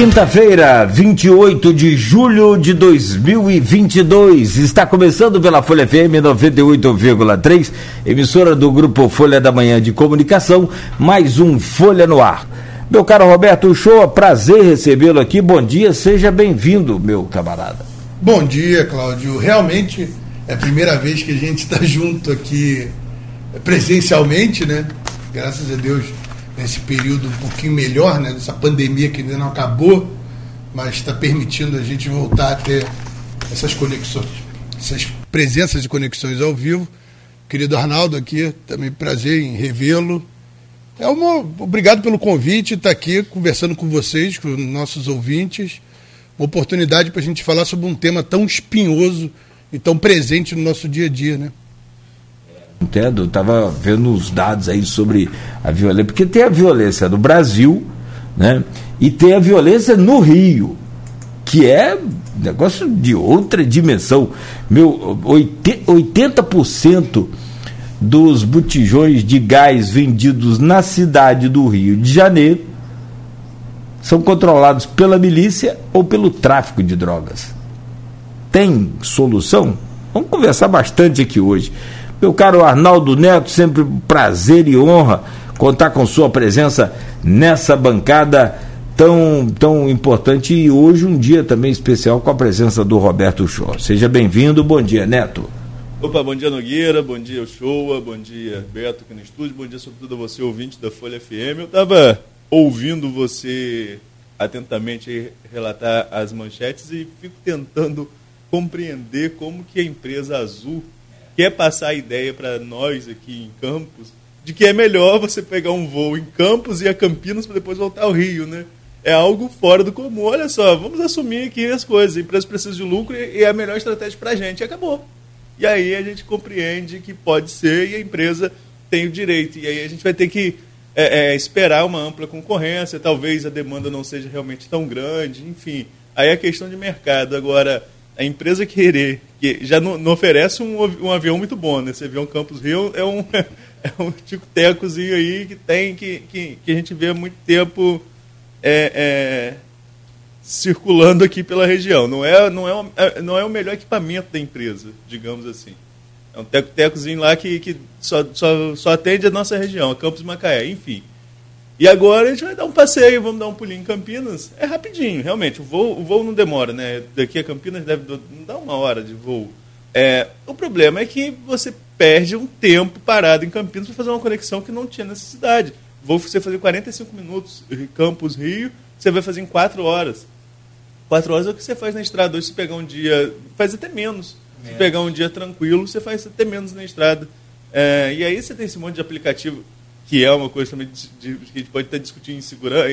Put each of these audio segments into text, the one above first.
Quinta-feira, 28 de julho de 2022. Está começando pela Folha FM 98,3, emissora do grupo Folha da Manhã de Comunicação, mais um Folha no Ar. Meu caro Roberto Show, prazer recebê-lo aqui. Bom dia, seja bem-vindo, meu camarada. Bom dia, Cláudio. Realmente é a primeira vez que a gente está junto aqui presencialmente, né? Graças a Deus nesse período um pouquinho melhor, né, dessa pandemia que ainda não acabou, mas está permitindo a gente voltar a ter essas conexões, essas presenças de conexões ao vivo. Querido Arnaldo aqui, também prazer em revê-lo. É uma, obrigado pelo convite, estar tá aqui conversando com vocês, com nossos ouvintes. Uma oportunidade para a gente falar sobre um tema tão espinhoso e tão presente no nosso dia a dia, né? Entendo, estava vendo os dados aí sobre a violência, porque tem a violência no Brasil, né? E tem a violência no Rio, que é negócio de outra dimensão. Meu, 80% dos botijões de gás vendidos na cidade do Rio de Janeiro são controlados pela milícia ou pelo tráfico de drogas. Tem solução? Vamos conversar bastante aqui hoje. Meu caro Arnaldo Neto, sempre prazer e honra contar com sua presença nessa bancada tão, tão importante e hoje um dia também especial com a presença do Roberto Show. Seja bem-vindo, bom dia, Neto. Opa, bom dia Nogueira, bom dia Showa, bom dia Beto aqui no estúdio, bom dia sobretudo a você ouvinte da Folha FM. Eu estava ouvindo você atentamente relatar as manchetes e fico tentando compreender como que a empresa Azul quer passar a ideia para nós aqui em Campos de que é melhor você pegar um voo em Campos e a Campinas para depois voltar ao Rio, né? É algo fora do comum. Olha só, vamos assumir aqui as coisas. A empresa precisa de lucro e é a melhor estratégia para a gente. E acabou. E aí a gente compreende que pode ser e a empresa tem o direito. E aí a gente vai ter que é, é, esperar uma ampla concorrência. Talvez a demanda não seja realmente tão grande. Enfim, aí é questão de mercado. Agora, a empresa querer, que já não, não oferece um, um, avião muito bom, né? Esse avião Campus Rio é um, é um tico-tecozinho aí que tem, que, que, que, a gente vê há muito tempo é, é, circulando aqui pela região. Não é, não, é, é, não é o melhor equipamento da empresa, digamos assim. É um teco-tecozinho lá que, que só, só, só atende a nossa região, a Campos Macaé, enfim. E agora a gente vai dar um passeio, vamos dar um pulinho em Campinas. É rapidinho, realmente. O voo, o voo não demora, né? Daqui a Campinas deve dar uma hora de voo. É, o problema é que você perde um tempo parado em Campinas para fazer uma conexão que não tinha necessidade. Vou você fazer 45 minutos, Campos, Rio, você vai fazer em 4 horas. 4 horas é o que você faz na estrada. Hoje, se pegar um dia, faz até menos. Se pegar um dia tranquilo, você faz até menos na estrada. É, e aí você tem esse monte de aplicativo que é uma coisa também de, de, que a gente pode até discutir em,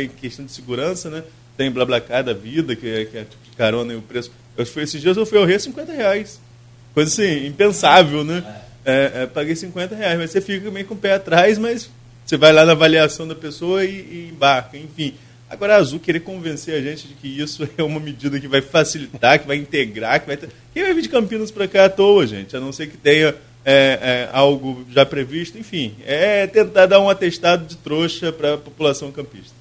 em questão de segurança, né? Tem BlaBlaCar da vida, que é, que é tipo de carona e o preço. Eu fui, esses dias eu fui ao Rio 50 reais. Coisa assim, impensável, né? É, é, paguei 50 reais, mas você fica meio com o pé atrás, mas você vai lá na avaliação da pessoa e, e embarca, enfim. Agora a Azul querer convencer a gente de que isso é uma medida que vai facilitar, que vai integrar, que vai. Quem vai vir de Campinas para cá à toa, gente? A não ser que tenha é, é, algo já previsto, enfim, é tentar dar um atestado de trouxa para a população campista.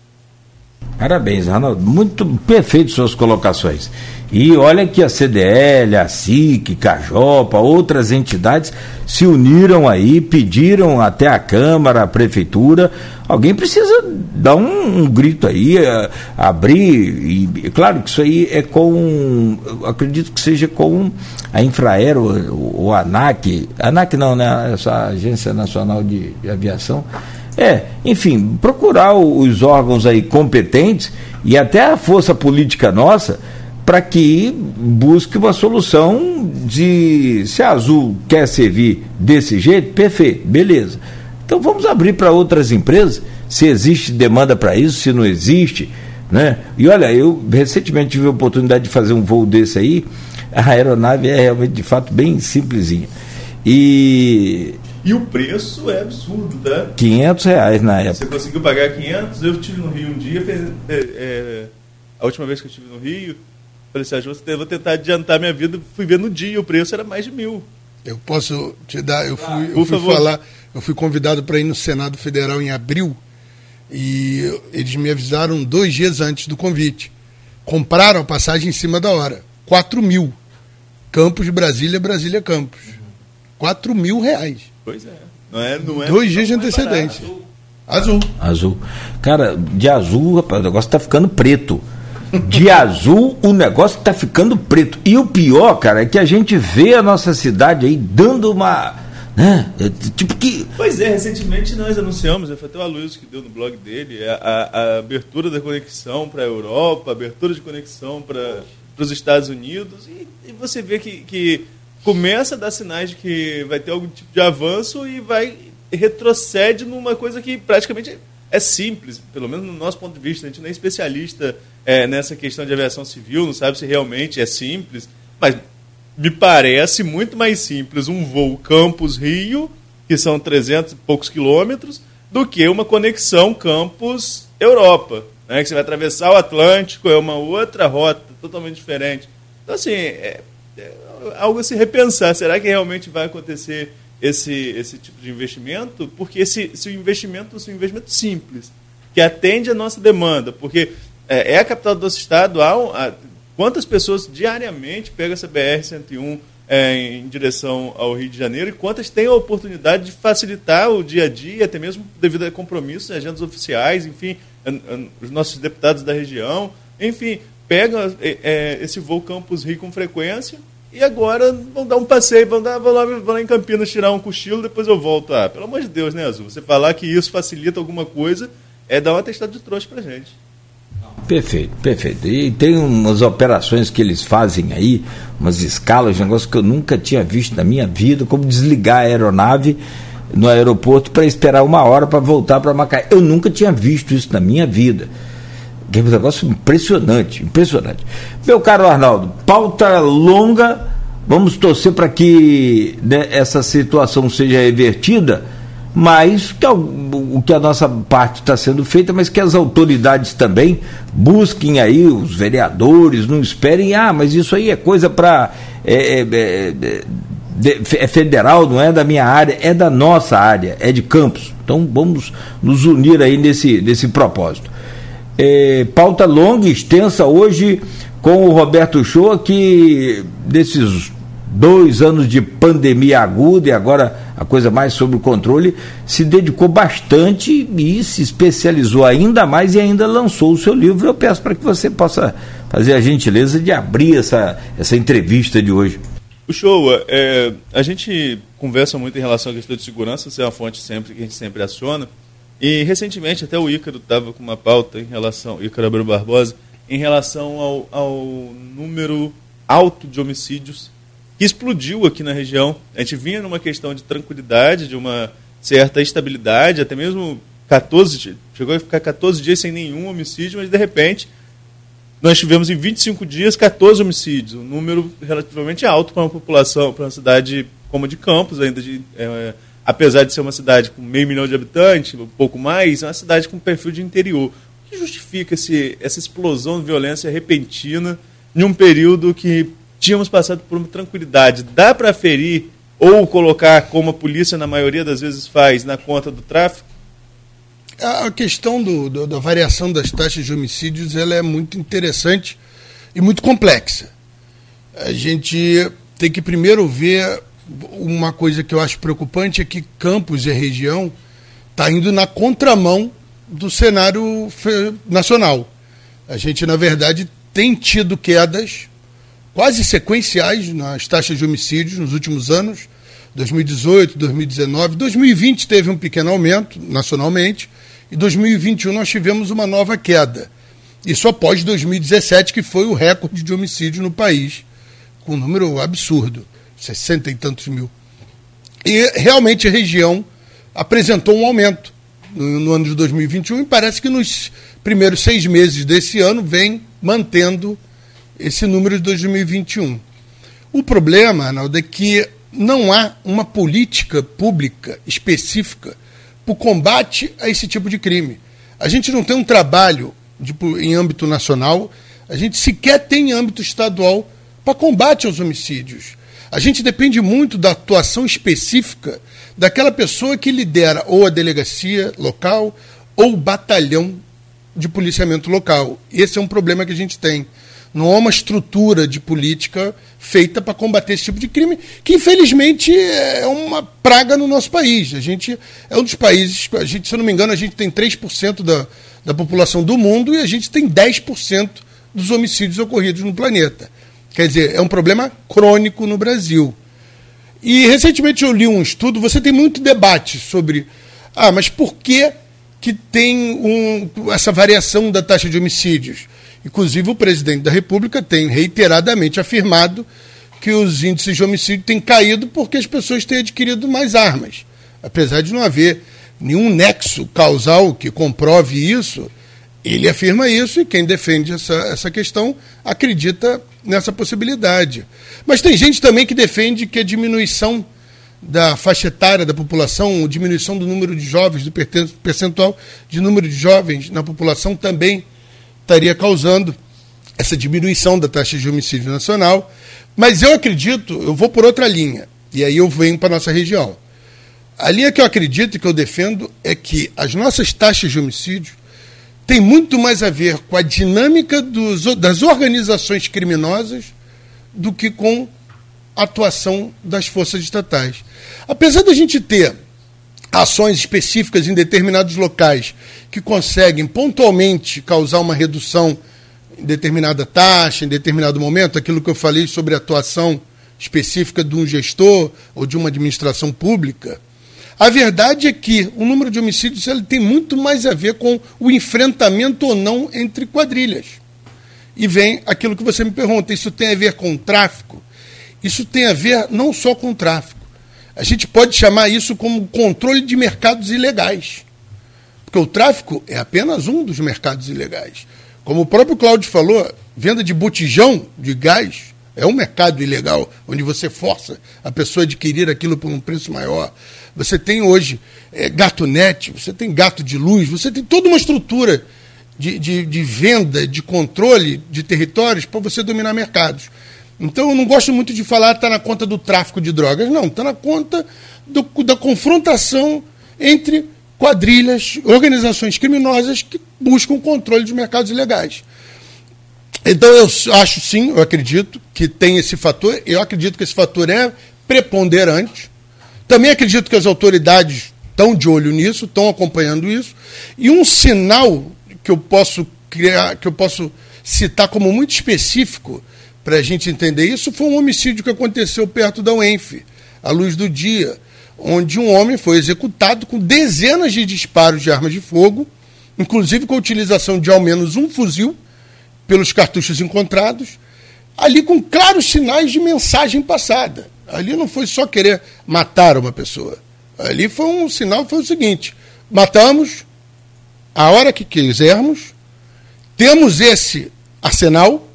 Parabéns, Arnaldo. Muito perfeito suas colocações. E olha que a CDL, a SIC, Cajopa, outras entidades se uniram aí, pediram até a Câmara, a Prefeitura. Alguém precisa dar um, um grito aí, a, abrir. E, claro que isso aí é com. Acredito que seja com a Infraero, o, o ANAC. ANAC não, né? Essa Agência Nacional de Aviação é, enfim, procurar os órgãos aí competentes e até a força política nossa para que busque uma solução de se a Azul quer servir desse jeito, perfeito, beleza. Então vamos abrir para outras empresas, se existe demanda para isso, se não existe, né? E olha, eu recentemente tive a oportunidade de fazer um voo desse aí, a aeronave é realmente de fato bem simplesinha. E e o preço é absurdo, tá? 500 reais na época. Você conseguiu pagar 500? Eu estive no Rio um dia, é, é, a última vez que eu estive no Rio, falei assim, ah, eu vou tentar adiantar minha vida, fui ver no dia, o preço era mais de mil. Eu posso te dar, eu fui, ah, eu fui falar, eu fui convidado para ir no Senado Federal em abril e eles me avisaram dois dias antes do convite. compraram a passagem em cima da hora. 4 mil. Campos, Brasília, Brasília, Campos. 4 mil reais. Pois é. Não é, não é Dois dias de antecedência. Azul. Azul. Cara, de azul, rapaz, o negócio tá ficando preto. De azul, o negócio tá ficando preto. E o pior, cara, é que a gente vê a nossa cidade aí dando uma. Né? É, tipo que. Pois é, recentemente nós anunciamos, foi até o Aloysio que deu no blog dele, a, a, a abertura da conexão para a Europa, a abertura de conexão para os Estados Unidos, e, e você vê que, que começa a dar sinais de que vai ter algum tipo de avanço e vai retrocede numa coisa que praticamente é simples, pelo menos no nosso ponto de vista. A gente não é especialista é, nessa questão de aviação civil, não sabe se realmente é simples, mas me parece muito mais simples um voo Campos-Rio, que são 300 e poucos quilômetros, do que uma conexão Campos-Europa, né, que você vai atravessar o Atlântico, é uma outra rota totalmente diferente. Então, assim, é, algo a se repensar. Será que realmente vai acontecer esse, esse tipo de investimento, porque esse, se o investimento é um investimento simples, que atende a nossa demanda, porque é, é a capital do nosso estado, há, há, quantas pessoas diariamente pegam essa BR-101 é, em direção ao Rio de Janeiro e quantas têm a oportunidade de facilitar o dia a dia, até mesmo devido a compromissos, agendas oficiais, enfim, os nossos deputados da região, enfim, pegam é, é, esse voo Campus Rio com frequência e agora vão dar um passeio, vão, dar, vão, lá, vão lá em Campinas tirar um cochilo, depois eu volto. Ah, pelo amor de Deus, né, Azul? Você falar que isso facilita alguma coisa é dar um atestado de trouxa pra gente. Perfeito, perfeito. E tem umas operações que eles fazem aí, umas escalas, um negócio que eu nunca tinha visto na minha vida, como desligar a aeronave no aeroporto para esperar uma hora para voltar para Macaé. Eu nunca tinha visto isso na minha vida. É um negócio impressionante, impressionante. Meu caro Arnaldo, pauta longa, vamos torcer para que né, essa situação seja revertida, mas que o, que a nossa parte está sendo feita, mas que as autoridades também busquem aí, os vereadores, não esperem, ah, mas isso aí é coisa para. É, é, é, é federal, não é da minha área, é da nossa área, é de campos. Então vamos nos unir aí nesse, nesse propósito é, pauta longa e extensa hoje com o Roberto Shoa, que desses dois anos de pandemia aguda e agora a coisa mais sob o controle, se dedicou bastante e se especializou ainda mais e ainda lançou o seu livro. Eu peço para que você possa fazer a gentileza de abrir essa, essa entrevista de hoje. O Showa, é, a gente conversa muito em relação à questão de segurança, isso é uma fonte sempre que a gente sempre aciona. E recentemente até o Ícaro estava com uma pauta em relação, Ícaro Abreu Barbosa, em relação ao, ao número alto de homicídios que explodiu aqui na região. A gente vinha numa questão de tranquilidade, de uma certa estabilidade, até mesmo 14, chegou a ficar 14 dias sem nenhum homicídio, mas de repente nós tivemos em 25 dias 14 homicídios, um número relativamente alto para uma população, para uma cidade como a de Campos, ainda de é, apesar de ser uma cidade com meio milhão de habitantes, um pouco mais, é uma cidade com perfil de interior. O que justifica esse, essa explosão de violência repentina em um período que tínhamos passado por uma tranquilidade? Dá para ferir ou colocar, como a polícia na maioria das vezes faz, na conta do tráfico? A questão do, do, da variação das taxas de homicídios ela é muito interessante e muito complexa. A gente tem que primeiro ver uma coisa que eu acho preocupante é que Campos e a região está indo na contramão do cenário nacional. A gente, na verdade, tem tido quedas quase sequenciais nas taxas de homicídios nos últimos anos. 2018, 2019, 2020 teve um pequeno aumento nacionalmente e 2021 nós tivemos uma nova queda. Isso após 2017, que foi o recorde de homicídio no país, com um número absurdo. 60 e tantos mil. E realmente a região apresentou um aumento no, no ano de 2021 e parece que nos primeiros seis meses desse ano vem mantendo esse número de 2021. O problema, Arnaldo, é que não há uma política pública específica para o combate a esse tipo de crime. A gente não tem um trabalho em âmbito nacional, a gente sequer tem em âmbito estadual para combate aos homicídios. A gente depende muito da atuação específica daquela pessoa que lidera ou a delegacia local ou o batalhão de policiamento local. Esse é um problema que a gente tem. Não há uma estrutura de política feita para combater esse tipo de crime, que infelizmente é uma praga no nosso país. A gente é um dos países, a gente, se eu não me engano, a gente tem 3% da, da população do mundo e a gente tem 10% dos homicídios ocorridos no planeta. Quer dizer, é um problema crônico no Brasil. E recentemente eu li um estudo, você tem muito debate sobre, ah, mas por que, que tem um, essa variação da taxa de homicídios? Inclusive, o presidente da República tem reiteradamente afirmado que os índices de homicídio têm caído porque as pessoas têm adquirido mais armas. Apesar de não haver nenhum nexo causal que comprove isso, ele afirma isso e quem defende essa, essa questão acredita nessa possibilidade. Mas tem gente também que defende que a diminuição da faixa etária da população, diminuição do número de jovens, do percentual de número de jovens na população também estaria causando essa diminuição da taxa de homicídio nacional. Mas eu acredito, eu vou por outra linha, e aí eu venho para a nossa região. A linha que eu acredito e que eu defendo é que as nossas taxas de homicídio têm muito mais a ver com a dinâmica dos, das organizações criminosas do que com a atuação das forças estatais. Apesar da gente ter ações específicas em determinados locais que conseguem pontualmente causar uma redução em determinada taxa, em determinado momento, aquilo que eu falei sobre a atuação específica de um gestor ou de uma administração pública, a verdade é que o número de homicídios ele tem muito mais a ver com o enfrentamento ou não entre quadrilhas. E vem aquilo que você me pergunta: isso tem a ver com tráfico? Isso tem a ver não só com tráfico. A gente pode chamar isso como controle de mercados ilegais. Porque o tráfico é apenas um dos mercados ilegais. Como o próprio Cláudio falou, venda de botijão de gás é um mercado ilegal, onde você força a pessoa a adquirir aquilo por um preço maior. Você tem hoje é, gato net, você tem gato de luz, você tem toda uma estrutura de, de, de venda, de controle de territórios para você dominar mercados. Então eu não gosto muito de falar está na conta do tráfico de drogas, não, está na conta do, da confrontação entre quadrilhas, organizações criminosas que buscam o controle dos mercados ilegais. Então eu acho sim, eu acredito que tem esse fator, eu acredito que esse fator é preponderante. Também acredito que as autoridades estão de olho nisso, estão acompanhando isso. E um sinal que eu posso criar, que eu posso citar como muito específico para a gente entender isso, foi um homicídio que aconteceu perto da UENF, à luz do dia, onde um homem foi executado com dezenas de disparos de armas de fogo, inclusive com a utilização de ao menos um fuzil pelos cartuchos encontrados, ali com claros sinais de mensagem passada. Ali não foi só querer matar uma pessoa. Ali foi um sinal, foi o seguinte: matamos a hora que quisermos, temos esse arsenal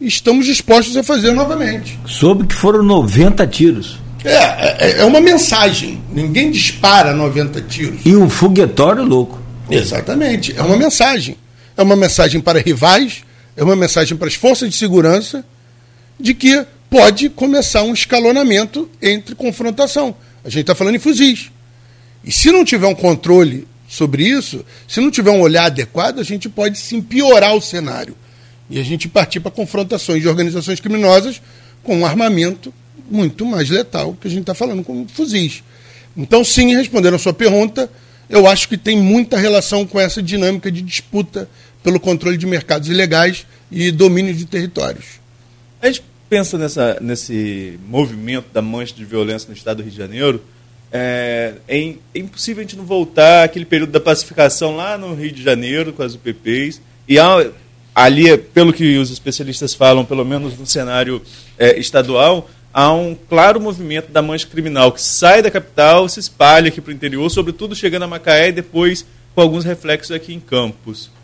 e estamos dispostos a fazer novamente. Soube que foram 90 tiros. É, é, é uma mensagem. Ninguém dispara 90 tiros. E um foguetório louco. Exatamente. É uma mensagem. É uma mensagem para rivais, é uma mensagem para as forças de segurança de que pode começar um escalonamento entre confrontação. A gente está falando em fuzis. E se não tiver um controle sobre isso, se não tiver um olhar adequado, a gente pode sim piorar o cenário. E a gente partir para confrontações de organizações criminosas com um armamento muito mais letal que a gente está falando com fuzis. Então, sim, respondendo a sua pergunta, eu acho que tem muita relação com essa dinâmica de disputa pelo controle de mercados ilegais e domínio de territórios. A gente pensa nessa, nesse movimento da mancha de violência no estado do Rio de Janeiro, é, é, é, impossível a gente não voltar àquele período da pacificação lá no Rio de Janeiro com as UPPs. E ali, pelo que os especialistas falam, pelo menos no cenário é, estadual, há um claro movimento da mancha criminal que sai da capital, se espalha aqui para o interior, sobretudo chegando a Macaé e depois com alguns reflexos aqui em Campos.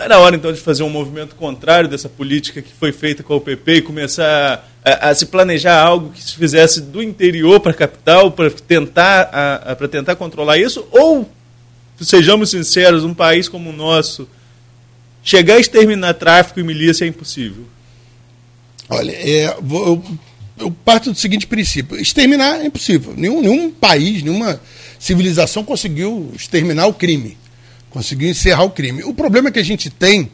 Não era hora então de fazer um movimento contrário dessa política que foi feita com a UPP e começar a, a se planejar algo que se fizesse do interior para a capital para tentar, para tentar controlar isso? Ou, sejamos sinceros, um país como o nosso, chegar a exterminar tráfico e milícia é impossível? Olha, é, eu eu parto do seguinte princípio: exterminar é impossível. Nenhum, nenhum país, nenhuma civilização conseguiu exterminar o crime. Conseguiu encerrar o crime. O problema que a gente tem,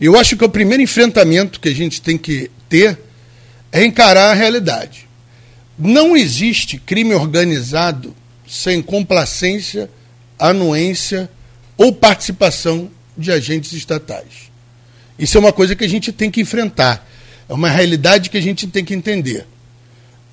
eu acho que o primeiro enfrentamento que a gente tem que ter é encarar a realidade. Não existe crime organizado sem complacência, anuência ou participação de agentes estatais. Isso é uma coisa que a gente tem que enfrentar. É uma realidade que a gente tem que entender.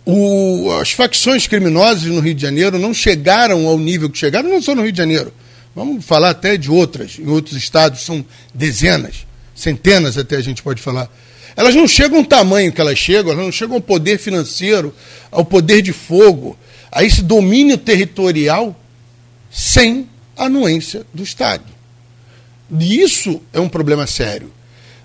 O, as facções criminosas no Rio de Janeiro não chegaram ao nível que chegaram, não só no Rio de Janeiro. Vamos falar até de outras, em outros estados, são dezenas, centenas até a gente pode falar. Elas não chegam ao tamanho que elas chegam, elas não chegam ao poder financeiro, ao poder de fogo, a esse domínio territorial sem anuência do Estado. E isso é um problema sério.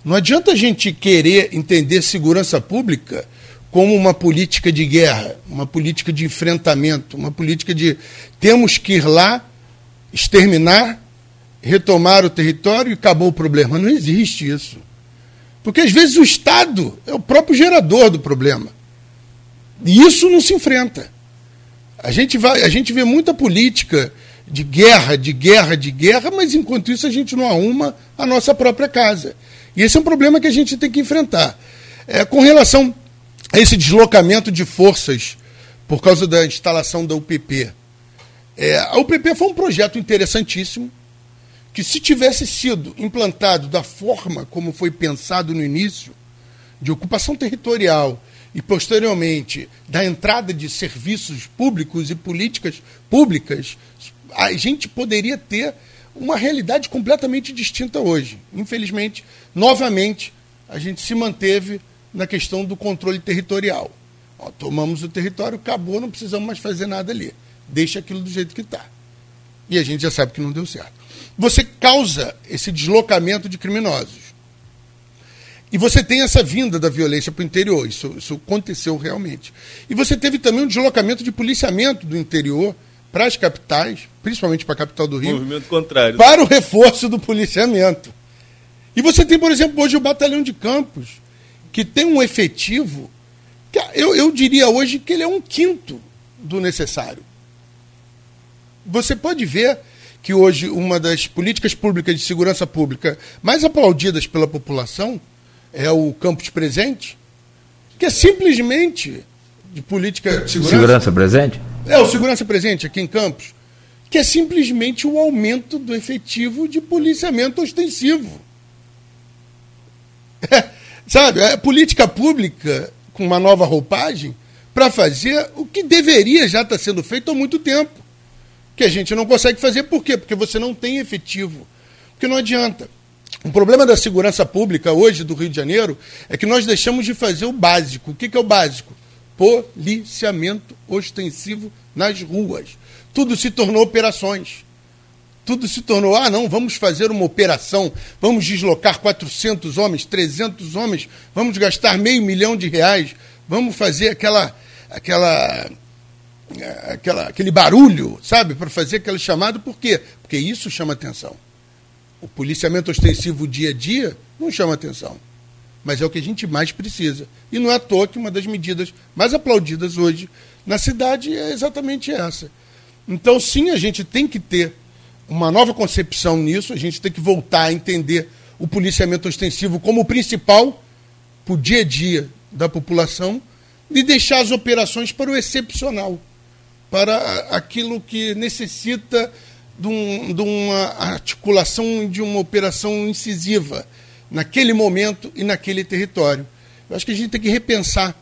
Não adianta a gente querer entender segurança pública como uma política de guerra, uma política de enfrentamento, uma política de temos que ir lá, exterminar, retomar o território e acabou o problema. Não existe isso. Porque às vezes o Estado é o próprio gerador do problema. E isso não se enfrenta. A gente, vai, a gente vê muita política de guerra, de guerra, de guerra, mas enquanto isso a gente não arruma a nossa própria casa. E esse é um problema que a gente tem que enfrentar. É, com relação a esse deslocamento de forças por causa da instalação da UPP, é, a UPP foi um projeto interessantíssimo, que se tivesse sido implantado da forma como foi pensado no início, de ocupação territorial e posteriormente da entrada de serviços públicos e políticas públicas, a gente poderia ter uma realidade completamente distinta hoje. Infelizmente, novamente, a gente se manteve na questão do controle territorial. Ó, tomamos o território, acabou, não precisamos mais fazer nada ali. Deixa aquilo do jeito que está. E a gente já sabe que não deu certo. Você causa esse deslocamento de criminosos. E você tem essa vinda da violência para o interior. Isso, isso aconteceu realmente. E você teve também um deslocamento de policiamento do interior para as capitais, principalmente para a capital do Rio. Movimento contrário. Para o reforço do policiamento. E você tem, por exemplo, hoje o Batalhão de Campos, que tem um efetivo, que eu, eu diria hoje que ele é um quinto do necessário. Você pode ver que hoje uma das políticas públicas de segurança pública mais aplaudidas pela população é o Campos Presente, que é simplesmente de política de segurança. Segurança presente? É, o segurança presente aqui em Campos, que é simplesmente o aumento do efetivo de policiamento ostensivo. É, sabe, é política pública com uma nova roupagem para fazer o que deveria já estar sendo feito há muito tempo. Que a gente não consegue fazer por quê? Porque você não tem efetivo. Porque não adianta. O problema da segurança pública hoje do Rio de Janeiro é que nós deixamos de fazer o básico. O que, que é o básico? Policiamento ostensivo nas ruas. Tudo se tornou operações. Tudo se tornou, ah, não, vamos fazer uma operação, vamos deslocar 400 homens, 300 homens, vamos gastar meio milhão de reais, vamos fazer aquela, aquela, aquela aquele barulho, sabe, para fazer aquele chamado, por quê? Porque isso chama atenção. O policiamento ostensivo dia a dia não chama atenção. Mas é o que a gente mais precisa. E não é à toa que uma das medidas mais aplaudidas hoje na cidade é exatamente essa. Então, sim, a gente tem que ter uma nova concepção nisso, a gente tem que voltar a entender o policiamento ostensivo como o principal para o dia a dia da população e deixar as operações para o excepcional, para aquilo que necessita de, um, de uma articulação de uma operação incisiva naquele momento e naquele território. Eu acho que a gente tem que repensar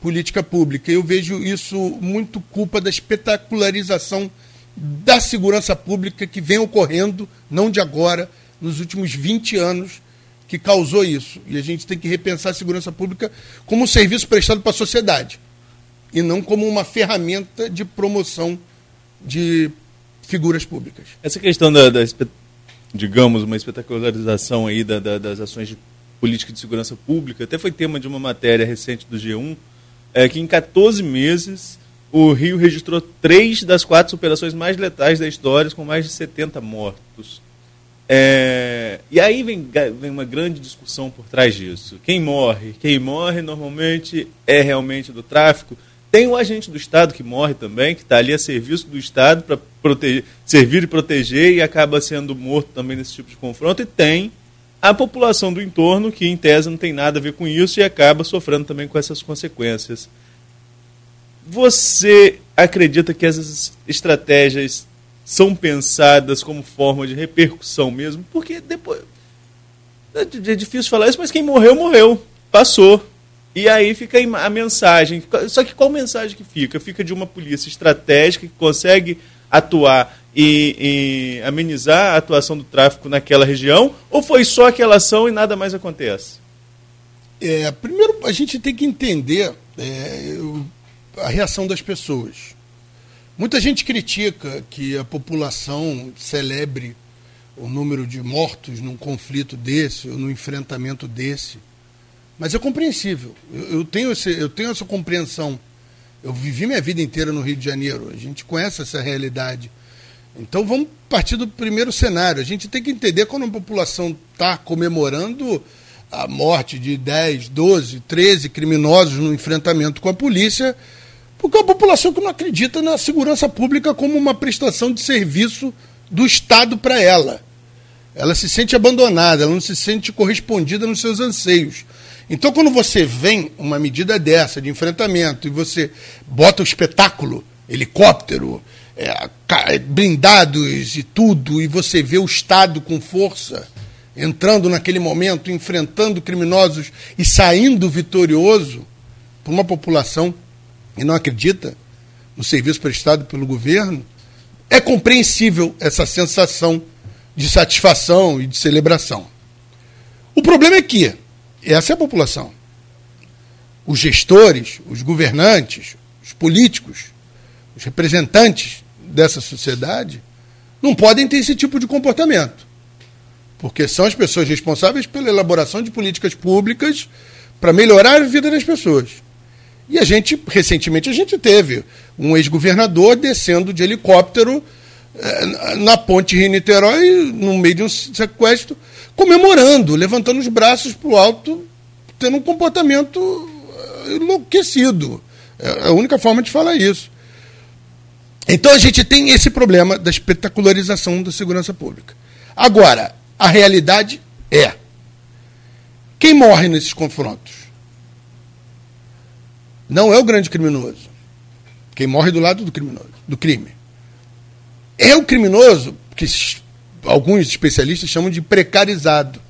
política pública. Eu vejo isso muito culpa da espetacularização da segurança pública que vem ocorrendo, não de agora, nos últimos 20 anos, que causou isso. E a gente tem que repensar a segurança pública como um serviço prestado para a sociedade e não como uma ferramenta de promoção de figuras públicas. Essa questão da, da digamos, uma espetacularização aí da, da, das ações de política de segurança pública, até foi tema de uma matéria recente do G1, é que em 14 meses o Rio registrou três das quatro operações mais letais da história, com mais de 70 mortos. É, e aí vem, vem uma grande discussão por trás disso. Quem morre? Quem morre normalmente é realmente do tráfico. Tem o agente do Estado que morre também, que está ali a serviço do Estado para servir e proteger e acaba sendo morto também nesse tipo de confronto. E tem a população do entorno, que em tese não tem nada a ver com isso e acaba sofrendo também com essas consequências. Você acredita que essas estratégias são pensadas como forma de repercussão mesmo? Porque depois. É, é difícil falar isso, mas quem morreu, morreu. Passou. E aí fica a mensagem. Só que qual mensagem que fica? Fica de uma polícia estratégica que consegue atuar e, e, amenizar a atuação do tráfico naquela região? Ou foi só aquela ação e nada mais acontece? É, primeiro, a gente tem que entender é, a reação das pessoas. Muita gente critica que a população celebre o número de mortos num conflito desse, ou num enfrentamento desse. Mas é compreensível. Eu, eu, tenho, esse, eu tenho essa compreensão. Eu vivi minha vida inteira no Rio de Janeiro. A gente conhece essa realidade. Então vamos partir do primeiro cenário. A gente tem que entender quando a população está comemorando a morte de 10, 12, 13 criminosos no enfrentamento com a polícia, porque é uma população que não acredita na segurança pública como uma prestação de serviço do Estado para ela. Ela se sente abandonada, ela não se sente correspondida nos seus anseios. Então, quando você vem uma medida dessa de enfrentamento e você bota o espetáculo, helicóptero, é, blindados e tudo, e você vê o Estado com força entrando naquele momento, enfrentando criminosos e saindo vitorioso por uma população que não acredita no serviço prestado pelo governo, é compreensível essa sensação de satisfação e de celebração. O problema é que essa é a população. Os gestores, os governantes, os políticos, os representantes dessa sociedade não podem ter esse tipo de comportamento. Porque são as pessoas responsáveis pela elaboração de políticas públicas para melhorar a vida das pessoas. E a gente, recentemente, a gente teve um ex-governador descendo de helicóptero eh, na ponte Rio-Niterói, no meio de um sequestro, comemorando, levantando os braços para o alto, tendo um comportamento eh, enlouquecido. É a única forma de falar isso. Então a gente tem esse problema da espetacularização da segurança pública. Agora, a realidade é: quem morre nesses confrontos? Não é o grande criminoso. Quem morre do lado do criminoso, do crime. É o criminoso que alguns especialistas chamam de precarizado.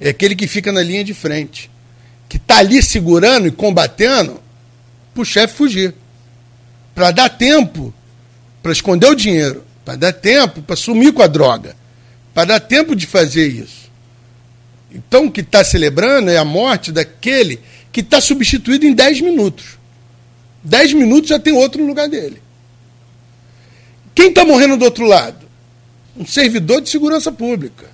É aquele que fica na linha de frente, que está ali segurando e combatendo para o chefe fugir. Para dar tempo para esconder o dinheiro, para dar tempo para sumir com a droga, para dar tempo de fazer isso. Então, o que está celebrando é a morte daquele que está substituído em 10 minutos. 10 minutos já tem outro no lugar dele. Quem está morrendo do outro lado? Um servidor de segurança pública.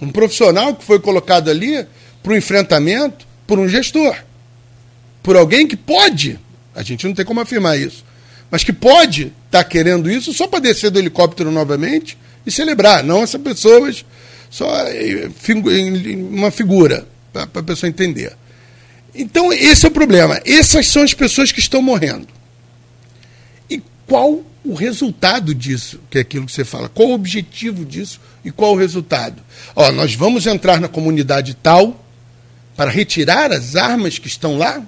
Um profissional que foi colocado ali para o enfrentamento por um gestor. Por alguém que pode, a gente não tem como afirmar isso, mas que pode estar tá querendo isso só para descer do helicóptero novamente e celebrar, não essa pessoa, só uma figura, para a pessoa entender. Então, esse é o problema. Essas são as pessoas que estão morrendo. E qual o resultado disso, que é aquilo que você fala? Qual o objetivo disso e qual o resultado? Ó, nós vamos entrar na comunidade tal para retirar as armas que estão lá?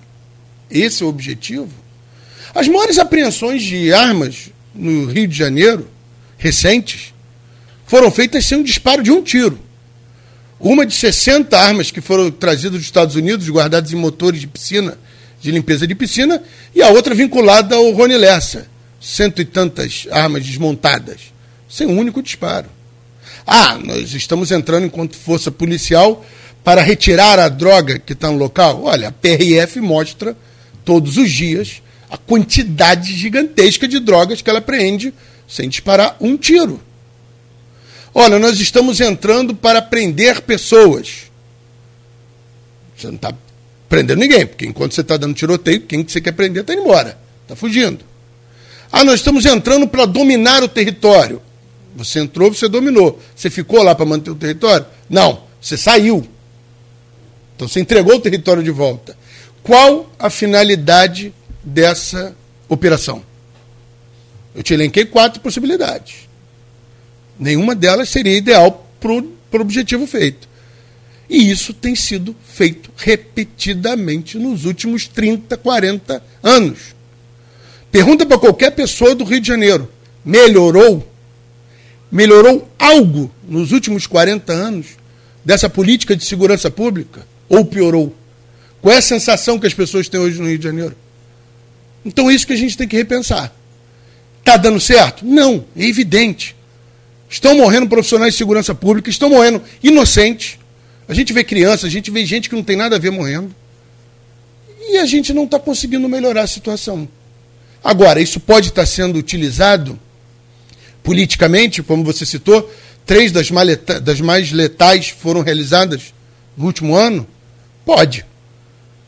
Esse é o objetivo? As maiores apreensões de armas no Rio de Janeiro, recentes, foram feitas sem um disparo de um tiro. Uma de 60 armas que foram trazidas dos Estados Unidos, guardadas em motores de piscina, de limpeza de piscina, e a outra vinculada ao Rony Lessa. Cento e tantas armas desmontadas, sem um único disparo. Ah, nós estamos entrando enquanto força policial para retirar a droga que está no local. Olha, a PRF mostra todos os dias a quantidade gigantesca de drogas que ela apreende sem disparar um tiro. Olha, nós estamos entrando para prender pessoas. Você não está prendendo ninguém, porque enquanto você está dando tiroteio, quem que você quer prender está indo embora, está fugindo. Ah, nós estamos entrando para dominar o território. Você entrou, você dominou. Você ficou lá para manter o território? Não, você saiu. Então você entregou o território de volta. Qual a finalidade dessa operação. Eu te elenquei quatro possibilidades. Nenhuma delas seria ideal para o objetivo feito. E isso tem sido feito repetidamente nos últimos 30, 40 anos. Pergunta para qualquer pessoa do Rio de Janeiro: melhorou? Melhorou algo nos últimos 40 anos dessa política de segurança pública? Ou piorou? Qual é a sensação que as pessoas têm hoje no Rio de Janeiro? Então, é isso que a gente tem que repensar. Está dando certo? Não, é evidente. Estão morrendo profissionais de segurança pública, estão morrendo inocentes. A gente vê crianças, a gente vê gente que não tem nada a ver morrendo. E a gente não está conseguindo melhorar a situação. Agora, isso pode estar sendo utilizado politicamente, como você citou, três das mais, letais, das mais letais foram realizadas no último ano? Pode.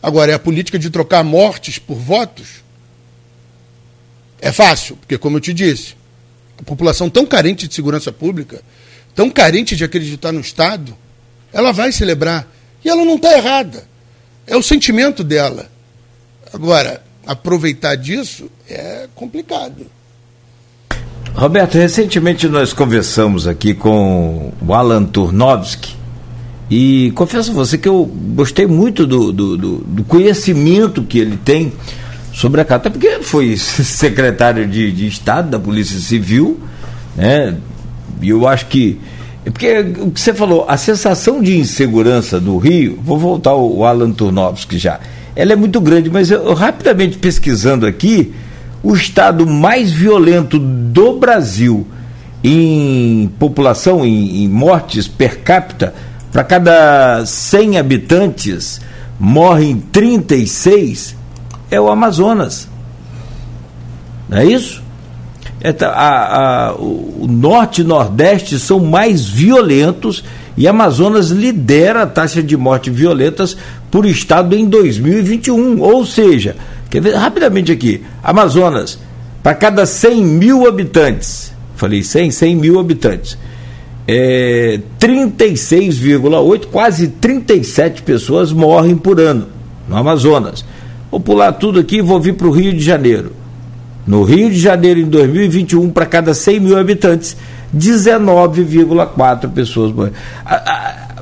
Agora, é a política de trocar mortes por votos? É fácil, porque, como eu te disse, a população tão carente de segurança pública, tão carente de acreditar no Estado, ela vai celebrar. E ela não está errada. É o sentimento dela. Agora, aproveitar disso é complicado. Roberto, recentemente nós conversamos aqui com o Alan Turnovski e confesso a você que eu gostei muito do, do, do, do conhecimento que ele tem sobre a carta, porque foi secretário de, de Estado da Polícia Civil, né? E eu acho que porque o que você falou, a sensação de insegurança do Rio, vou voltar ao Alan Turnovski já, ela é muito grande, mas eu, rapidamente pesquisando aqui, o estado mais violento do Brasil em população, em, em mortes per capita, para cada 100 habitantes morrem 36, é o Amazonas. Não é isso? É, a, a, o norte e nordeste são mais violentos e Amazonas lidera a taxa de mortes violentas por estado em 2021. Ou seja, quer ver rapidamente aqui: Amazonas, para cada 100 mil habitantes, falei 100, 100 mil habitantes, é, 36,8, quase 37 pessoas morrem por ano no Amazonas. Vou pular tudo aqui e vou vir para o Rio de Janeiro. No Rio de Janeiro, em 2021, para cada 100 mil habitantes, 19,4 pessoas morreram. A, a,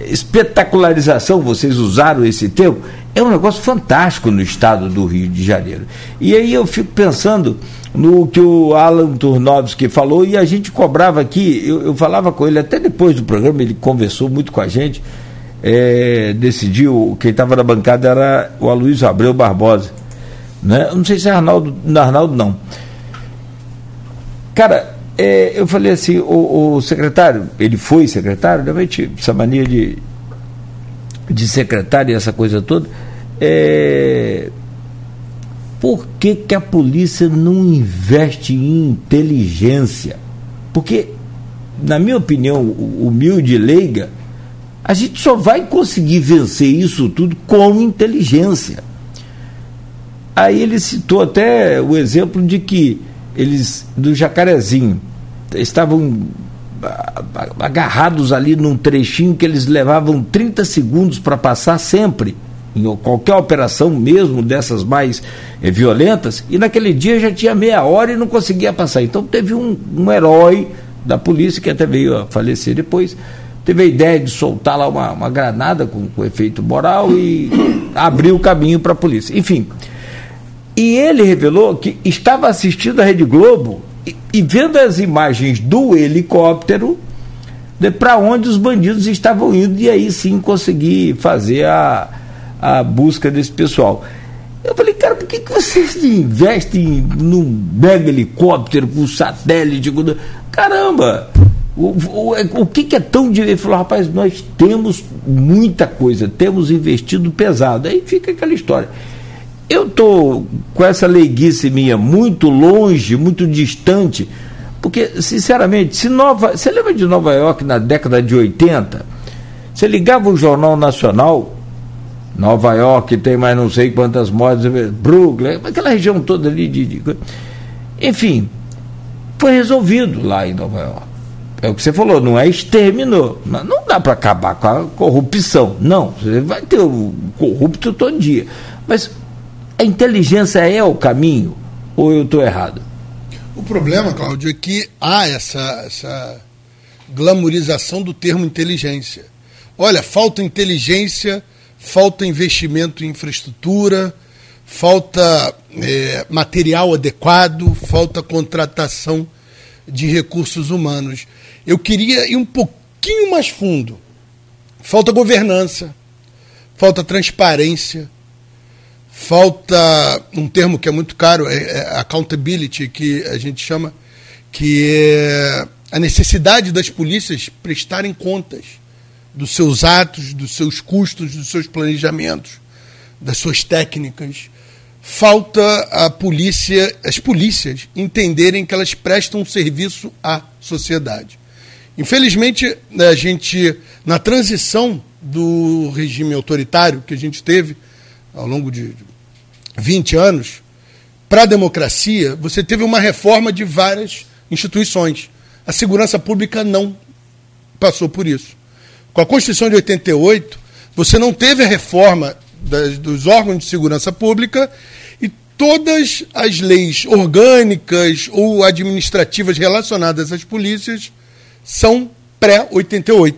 espetacularização, vocês usaram esse termo, é um negócio fantástico no estado do Rio de Janeiro. E aí eu fico pensando no que o Alan Turnovski falou, e a gente cobrava aqui, eu, eu falava com ele até depois do programa, ele conversou muito com a gente, é, decidiu, quem estava na bancada era o Aloysio Abreu Barbosa né? Não sei se é Arnaldo, Arnaldo não. Cara, é, eu falei assim, o, o, secretário, ele foi secretário, realmente, essa mania de, de secretário e essa coisa toda, é, por que, que a polícia não investe em inteligência? Porque, na minha opinião, humilde e leiga, a gente só vai conseguir vencer isso tudo com inteligência. Aí ele citou até o exemplo de que eles, do Jacarezinho, estavam agarrados ali num trechinho que eles levavam 30 segundos para passar sempre, em qualquer operação mesmo dessas mais eh, violentas, e naquele dia já tinha meia hora e não conseguia passar. Então teve um, um herói da polícia que até veio a falecer depois, teve a ideia de soltar lá uma, uma granada com, com efeito moral e abriu o caminho para a polícia. Enfim. E ele revelou que estava assistindo a Rede Globo e, e vendo as imagens do helicóptero para onde os bandidos estavam indo e aí sim conseguir fazer a, a busca desse pessoal. Eu falei, cara, por que, que vocês investem num mega helicóptero com satélite? Caramba! O, o, o que, que é tão de. Ele falou, rapaz, nós temos muita coisa, temos investido pesado. Aí fica aquela história. Eu estou com essa leiguice minha muito longe, muito distante, porque, sinceramente, se Nova. Você lembra de Nova York na década de 80? Você ligava o Jornal Nacional, Nova York tem mais não sei quantas mortes, Brooklyn, aquela região toda ali de, de. Enfim, foi resolvido lá em Nova York. É o que você falou, não é exterminou. Não dá para acabar com a corrupção. Não, você vai ter o corrupto todo dia. Mas A inteligência é o caminho ou eu estou errado? O problema, Cláudio, é que há essa, essa glamorização do termo inteligência. Olha, falta inteligência, falta investimento em infraestrutura, falta é, material adequado, falta contratação de recursos humanos. Eu queria ir um pouquinho mais fundo. Falta governança, falta transparência, falta um termo que é muito caro, é, é accountability, que a gente chama, que é a necessidade das polícias prestarem contas dos seus atos, dos seus custos, dos seus planejamentos, das suas técnicas. Falta a polícia, as polícias entenderem que elas prestam serviço à sociedade. Infelizmente, a gente, na transição do regime autoritário que a gente teve ao longo de 20 anos, para a democracia, você teve uma reforma de várias instituições. A segurança pública não passou por isso. Com a Constituição de 88, você não teve a reforma das, dos órgãos de segurança pública e todas as leis orgânicas ou administrativas relacionadas às polícias são pré-88.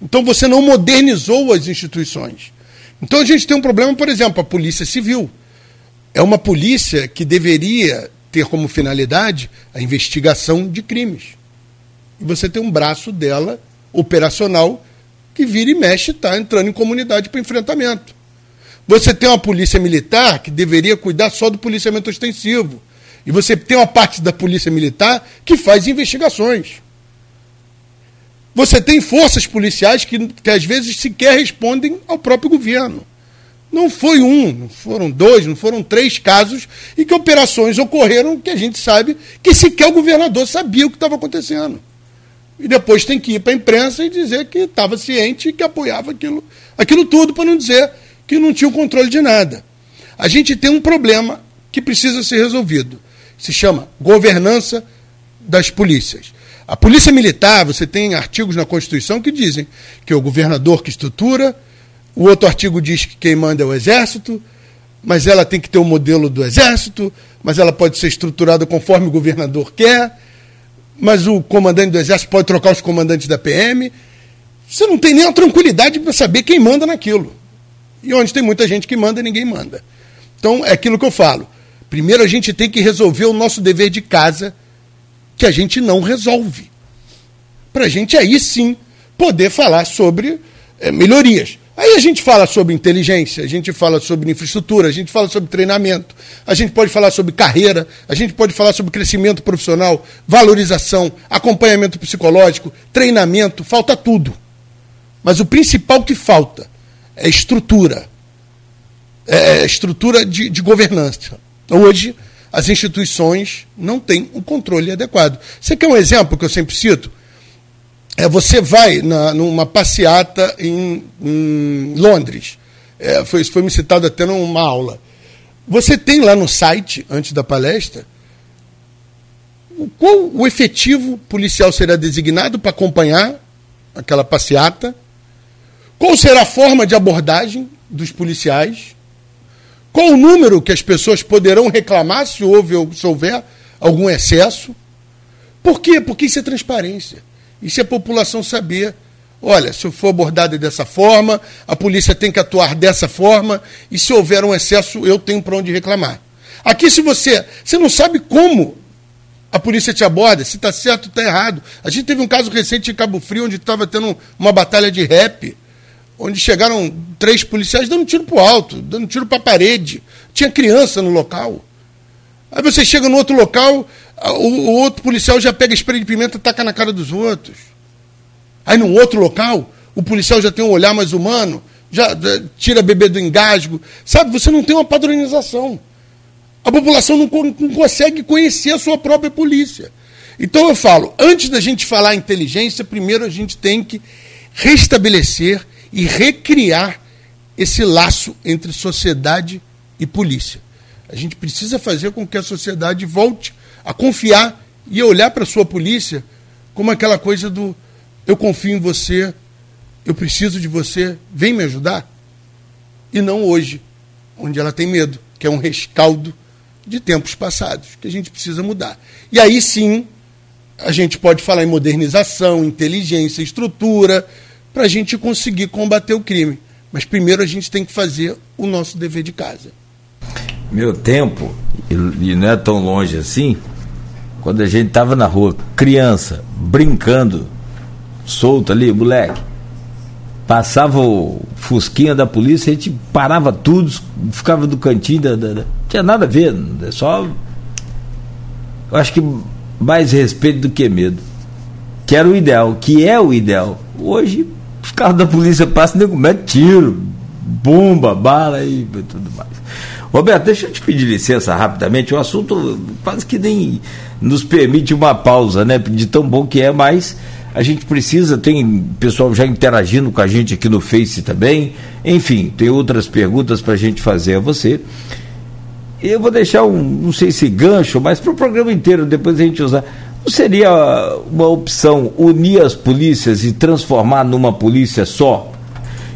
Então você não modernizou as instituições. Então a gente tem um problema, por exemplo, a Polícia Civil. É uma polícia que deveria ter como finalidade a investigação de crimes e você tem um braço dela operacional que vira e mexe está entrando em comunidade para enfrentamento. Você tem uma polícia militar que deveria cuidar só do policiamento ostensivo. E você tem uma parte da polícia militar que faz investigações. Você tem forças policiais que, que às vezes sequer respondem ao próprio governo. Não foi um, não foram dois, não foram três casos em que operações ocorreram que a gente sabe que sequer o governador sabia o que estava acontecendo e depois tem que ir para a imprensa e dizer que estava ciente e que apoiava aquilo, aquilo tudo, para não dizer que não tinha o controle de nada. A gente tem um problema que precisa ser resolvido. Se chama governança das polícias. A polícia militar, você tem artigos na Constituição que dizem que é o governador que estrutura, o outro artigo diz que quem manda é o exército, mas ela tem que ter o modelo do exército, mas ela pode ser estruturada conforme o governador quer mas o comandante do Exército pode trocar os comandantes da PM. Você não tem nem a tranquilidade para saber quem manda naquilo. E onde tem muita gente que manda, ninguém manda. Então, é aquilo que eu falo. Primeiro, a gente tem que resolver o nosso dever de casa, que a gente não resolve. Para a gente aí sim poder falar sobre é, melhorias. Aí a gente fala sobre inteligência, a gente fala sobre infraestrutura, a gente fala sobre treinamento, a gente pode falar sobre carreira, a gente pode falar sobre crescimento profissional, valorização, acompanhamento psicológico, treinamento, falta tudo. Mas o principal que falta é estrutura, é estrutura de, de governança. Hoje, as instituições não têm um controle adequado. Você quer um exemplo que eu sempre cito? é, você vai na, numa passeata em, em Londres. É, foi, foi me citado até numa aula. Você tem lá no site, antes da palestra, qual o efetivo policial será designado para acompanhar aquela passeata? Qual será a forma de abordagem dos policiais? Qual o número que as pessoas poderão reclamar se, houve, se houver algum excesso? Por quê? Porque isso é transparência. E se a população saber, olha, se for abordado dessa forma, a polícia tem que atuar dessa forma, e se houver um excesso, eu tenho para onde reclamar. Aqui, se você, você não sabe como a polícia te aborda, se está certo ou está errado. A gente teve um caso recente em Cabo Frio, onde estava tendo uma batalha de rap, onde chegaram três policiais dando tiro para alto, dando tiro para a parede. Tinha criança no local. Aí você chega no outro local, o, o outro policial já pega spray de pimenta e taca na cara dos outros. Aí num outro local, o policial já tem um olhar mais humano, já, já tira bebê do engasgo. Sabe, você não tem uma padronização. A população não, não consegue conhecer a sua própria polícia. Então eu falo, antes da gente falar inteligência, primeiro a gente tem que restabelecer e recriar esse laço entre sociedade e polícia. A gente precisa fazer com que a sociedade volte a confiar e olhar para a sua polícia como aquela coisa do eu confio em você, eu preciso de você, vem me ajudar. E não hoje, onde ela tem medo. que é um rescaldo de tempos passados, que a gente precisa mudar. E aí sim, a gente pode falar em modernização, inteligência, estrutura, para a gente conseguir combater o crime. Mas primeiro a gente tem que fazer o nosso dever de casa. Meu tempo, e não é tão longe assim, quando a gente estava na rua, criança, brincando, solto ali, moleque, passava o fusquinha da polícia, a gente parava tudo, ficava do cantinho, da, da, da, tinha nada a ver, é só. Eu acho que mais respeito do que medo. Que era o ideal, que é o ideal. Hoje, carros da polícia passam, nego mete tiro, bomba, bala e tudo mais. Roberto, deixa eu te pedir licença rapidamente. O assunto quase que nem nos permite uma pausa, né? De tão bom que é, mas a gente precisa, tem pessoal já interagindo com a gente aqui no Face também. Enfim, tem outras perguntas para a gente fazer a você. Eu vou deixar um, não sei se gancho, mas para o programa inteiro, depois a gente usar. Seria uma opção unir as polícias e transformar numa polícia só?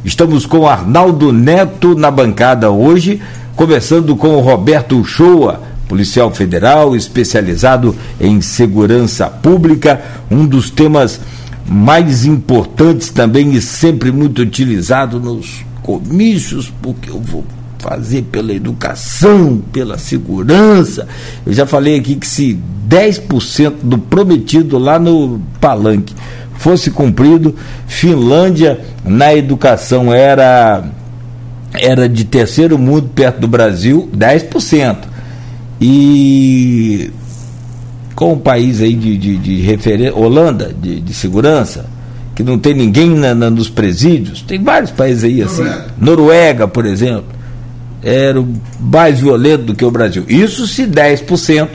Estamos com Arnaldo Neto na bancada hoje, conversando com o Roberto Uchoa, policial federal especializado em segurança pública, um dos temas mais importantes também e sempre muito utilizado nos comícios, porque eu vou fazer pela educação, pela segurança. Eu já falei aqui que se 10% do prometido lá no palanque fosse cumprido, Finlândia na educação era era de terceiro mundo perto do Brasil, 10%. E com o país aí de, de, de referência, Holanda, de, de segurança, que não tem ninguém na, na, nos presídios, tem vários países aí assim. Noruega, Noruega por exemplo era mais violento do que o Brasil. Isso se 10%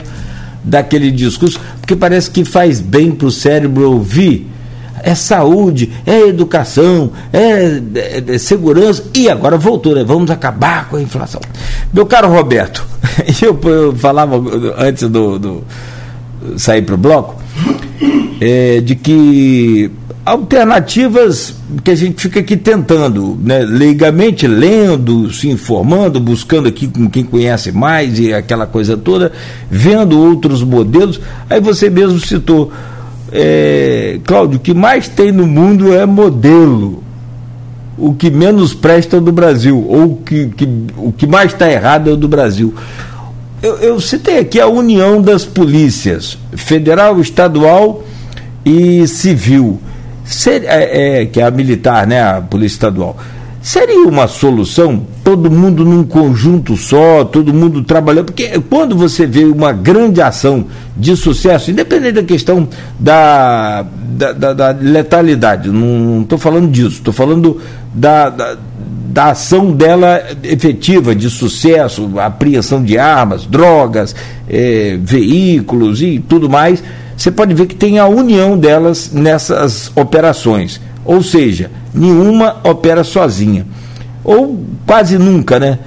daquele discurso, porque parece que faz bem para o cérebro ouvir. É saúde, é educação, é, é, é segurança. E agora voltou, né? Vamos acabar com a inflação. Meu caro Roberto, eu, eu falava antes do, do sair para o bloco, é, de que alternativas que a gente fica aqui tentando, né, leigamente lendo, se informando, buscando aqui com quem conhece mais e aquela coisa toda, vendo outros modelos. Aí você mesmo citou, é, Cláudio, o que mais tem no mundo é modelo. O que menos presta é do Brasil, ou que, que, o que mais está errado é o do Brasil. Eu, eu citei aqui a união das polícias, federal, estadual e civil Ser, é, é, que é a militar, né, a polícia estadual, seria uma solução todo mundo num conjunto só, todo mundo trabalhando, porque quando você vê uma grande ação de sucesso, independente da questão da, da, da, da letalidade, não estou falando disso, estou falando da, da, da, ação dela efetiva, de sucesso, apreensão de armas, drogas, é, veículos e tudo mais você pode ver que tem a união delas nessas operações. Ou seja, nenhuma opera sozinha. Ou quase nunca, né?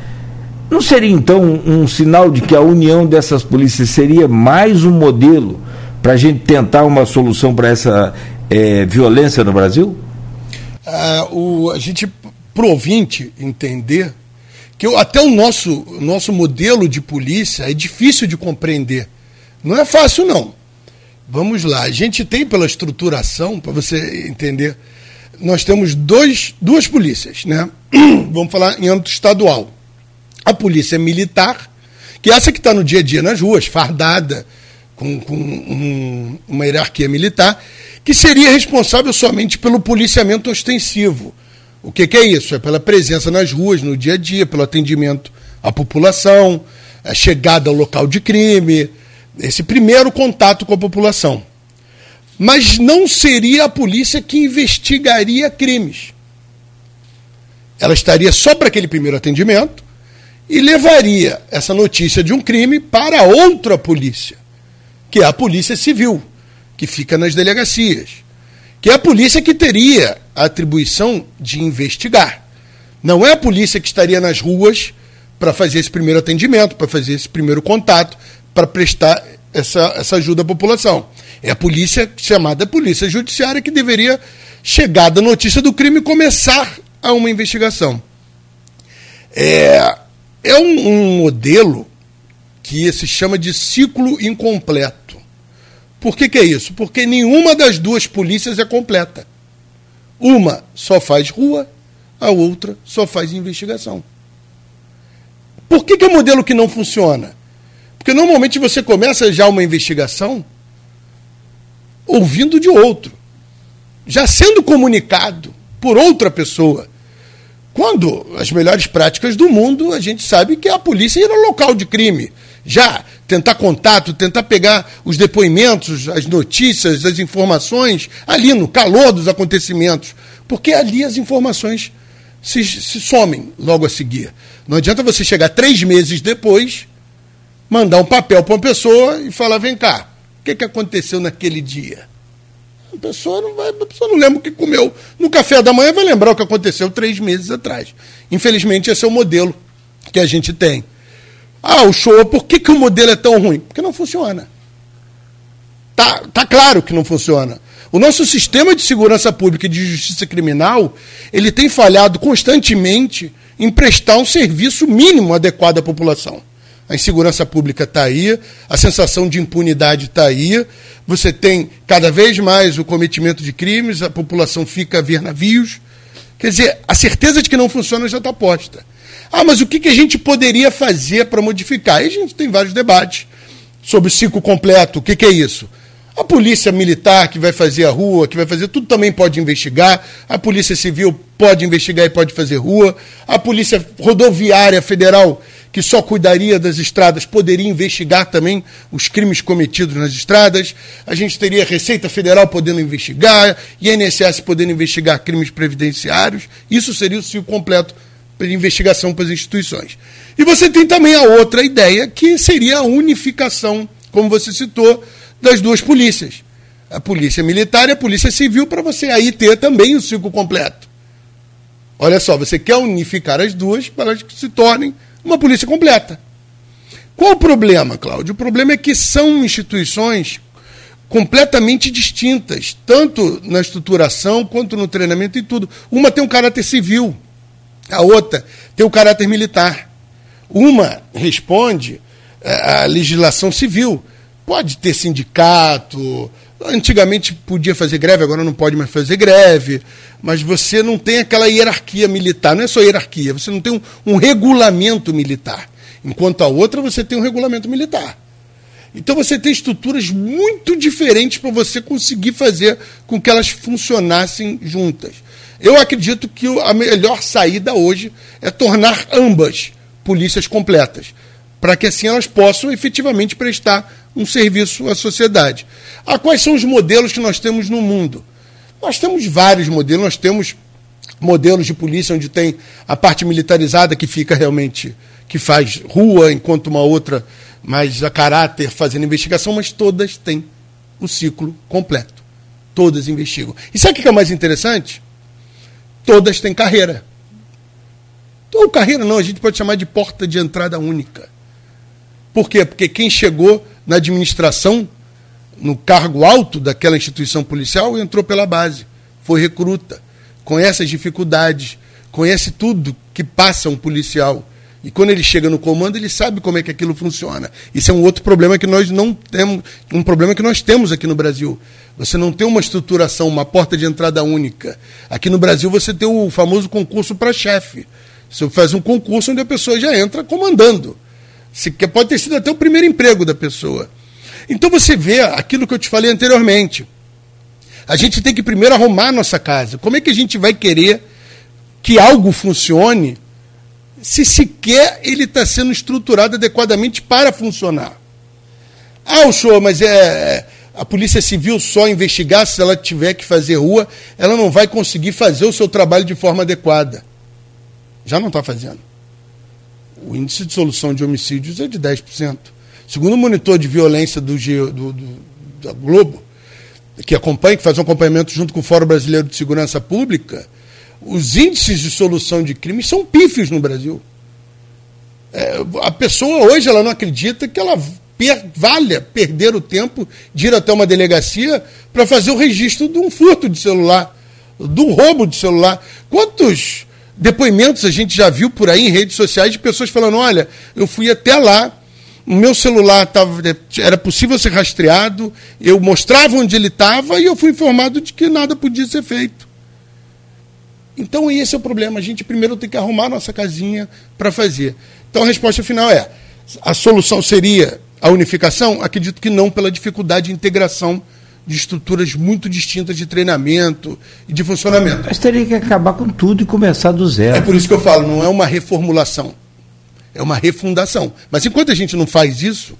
Não seria então um sinal de que a união dessas polícias seria mais um modelo para a gente tentar uma solução para essa é, violência no Brasil? Ah, o, a gente, pro ouvinte entender, que até o nosso, nosso modelo de polícia é difícil de compreender. Não é fácil, não. Vamos lá. A gente tem pela estruturação, para você entender, nós temos dois, duas polícias, né? Vamos falar em âmbito estadual. A polícia militar, que é essa que está no dia a dia nas ruas, fardada, com, com um, uma hierarquia militar, que seria responsável somente pelo policiamento ostensivo. O que, que, é isso? É pela presença nas ruas, no dia a dia, pelo atendimento à população, a chegada ao local de crime, esse primeiro contato com a população. Mas não seria a polícia que investigaria crimes. Ela estaria só para aquele primeiro atendimento e levaria essa notícia de um crime para outra polícia, que é a Polícia Civil, que fica nas delegacias, que é a polícia que teria a atribuição de investigar. Não é a polícia que estaria nas ruas para fazer esse primeiro atendimento, para fazer esse primeiro contato, para prestar essa, essa ajuda à população. É a polícia, chamada Polícia Judiciária, que deveria chegar da notícia do crime e começar a uma investigação. É, é um, um modelo que se chama de ciclo incompleto. Por que, que é isso? Porque nenhuma das duas polícias é completa. Uma só faz rua, a outra só faz investigação. Por que, que é um modelo que não funciona? Porque normalmente você começa já uma investigação ouvindo de outro, já sendo comunicado por outra pessoa. Quando as melhores práticas do mundo, a gente sabe que a polícia ir ao local de crime, já tentar contato, tentar pegar os depoimentos, as notícias, as informações ali no calor dos acontecimentos, porque ali as informações se, se somem logo a seguir. Não adianta você chegar três meses depois, mandar um papel para uma pessoa e falar: vem cá, o que, que aconteceu naquele dia? A pessoa não vai, a pessoa não lembra o que comeu no café da manhã, vai lembrar o que aconteceu três meses atrás. Infelizmente, esse é o modelo que a gente tem. Ah, o show, por que, que o modelo é tão ruim? Porque não funciona. Tá, tá claro que não funciona. O nosso sistema de segurança pública e de justiça criminal, ele tem falhado constantemente em prestar um serviço mínimo adequado à população. A insegurança pública está aí, a sensação de impunidade está aí, você tem cada vez mais o cometimento de crimes, a população fica a ver navios. Quer dizer, a certeza de que não funciona já está posta. Ah, mas o que, que a gente poderia fazer para modificar? Aí a gente tem vários debates sobre o ciclo completo. O que, que é isso? A polícia militar que vai fazer a rua, que vai fazer tudo também pode investigar. A polícia civil pode investigar e pode fazer rua. A polícia rodoviária federal que só cuidaria das estradas poderia investigar também os crimes cometidos nas estradas. A gente teria a Receita Federal podendo investigar, INSS podendo investigar crimes previdenciários. Isso seria o ciclo completo de investigação para as instituições. E você tem também a outra ideia, que seria a unificação, como você citou, das duas polícias. A polícia militar e a polícia civil, para você aí ter também o ciclo completo. Olha só, você quer unificar as duas para que se tornem uma polícia completa. Qual o problema, Cláudio? O problema é que são instituições completamente distintas, tanto na estruturação quanto no treinamento e tudo. Uma tem um caráter civil, a outra tem o um caráter militar. Uma responde à legislação civil. Pode ter sindicato, Antigamente podia fazer greve, agora não pode mais fazer greve, mas você não tem aquela hierarquia militar, não é só hierarquia, você não tem um, um regulamento militar. Enquanto a outra você tem um regulamento militar. Então você tem estruturas muito diferentes para você conseguir fazer com que elas funcionassem juntas. Eu acredito que a melhor saída hoje é tornar ambas polícias completas, para que assim elas possam efetivamente prestar um serviço à sociedade. Ah, quais são os modelos que nós temos no mundo? Nós temos vários modelos, nós temos modelos de polícia onde tem a parte militarizada que fica realmente, que faz rua, enquanto uma outra mais a caráter fazendo investigação, mas todas têm o ciclo completo. Todas investigam. E sabe o que é mais interessante? Todas têm carreira. Ou carreira não, a gente pode chamar de porta de entrada única. Por quê? Porque quem chegou na administração no cargo alto daquela instituição policial entrou pela base, foi recruta, conhece as dificuldades, conhece tudo que passa um policial. E quando ele chega no comando, ele sabe como é que aquilo funciona. Isso é um outro problema que nós não temos, um problema que nós temos aqui no Brasil. Você não tem uma estruturação, uma porta de entrada única. Aqui no Brasil você tem o famoso concurso para chefe. Você faz um concurso onde a pessoa já entra comandando. Se, pode ter sido até o primeiro emprego da pessoa. Então você vê aquilo que eu te falei anteriormente. A gente tem que primeiro arrumar a nossa casa. Como é que a gente vai querer que algo funcione se sequer ele está sendo estruturado adequadamente para funcionar? Ah, o show, mas é, é a Polícia Civil só investigar se ela tiver que fazer rua, ela não vai conseguir fazer o seu trabalho de forma adequada. Já não está fazendo. O índice de solução de homicídios é de 10%. Segundo o monitor de violência do, do, do da Globo, que acompanha, que faz um acompanhamento junto com o Fórum Brasileiro de Segurança Pública, os índices de solução de crimes são pífios no Brasil. É, a pessoa hoje ela não acredita que ela per, valha perder o tempo de ir até uma delegacia para fazer o registro de um furto de celular, de um roubo de celular. Quantos depoimentos a gente já viu por aí em redes sociais de pessoas falando: olha, eu fui até lá, o meu celular tava, era possível ser rastreado, eu mostrava onde ele estava e eu fui informado de que nada podia ser feito. Então esse é o problema. A gente primeiro tem que arrumar nossa casinha para fazer. Então a resposta final é: a solução seria a unificação? Acredito que não, pela dificuldade de integração de estruturas muito distintas de treinamento e de funcionamento. Mas teria que acabar com tudo e começar do zero. É por isso que eu falo, não é uma reformulação, é uma refundação. Mas enquanto a gente não faz isso,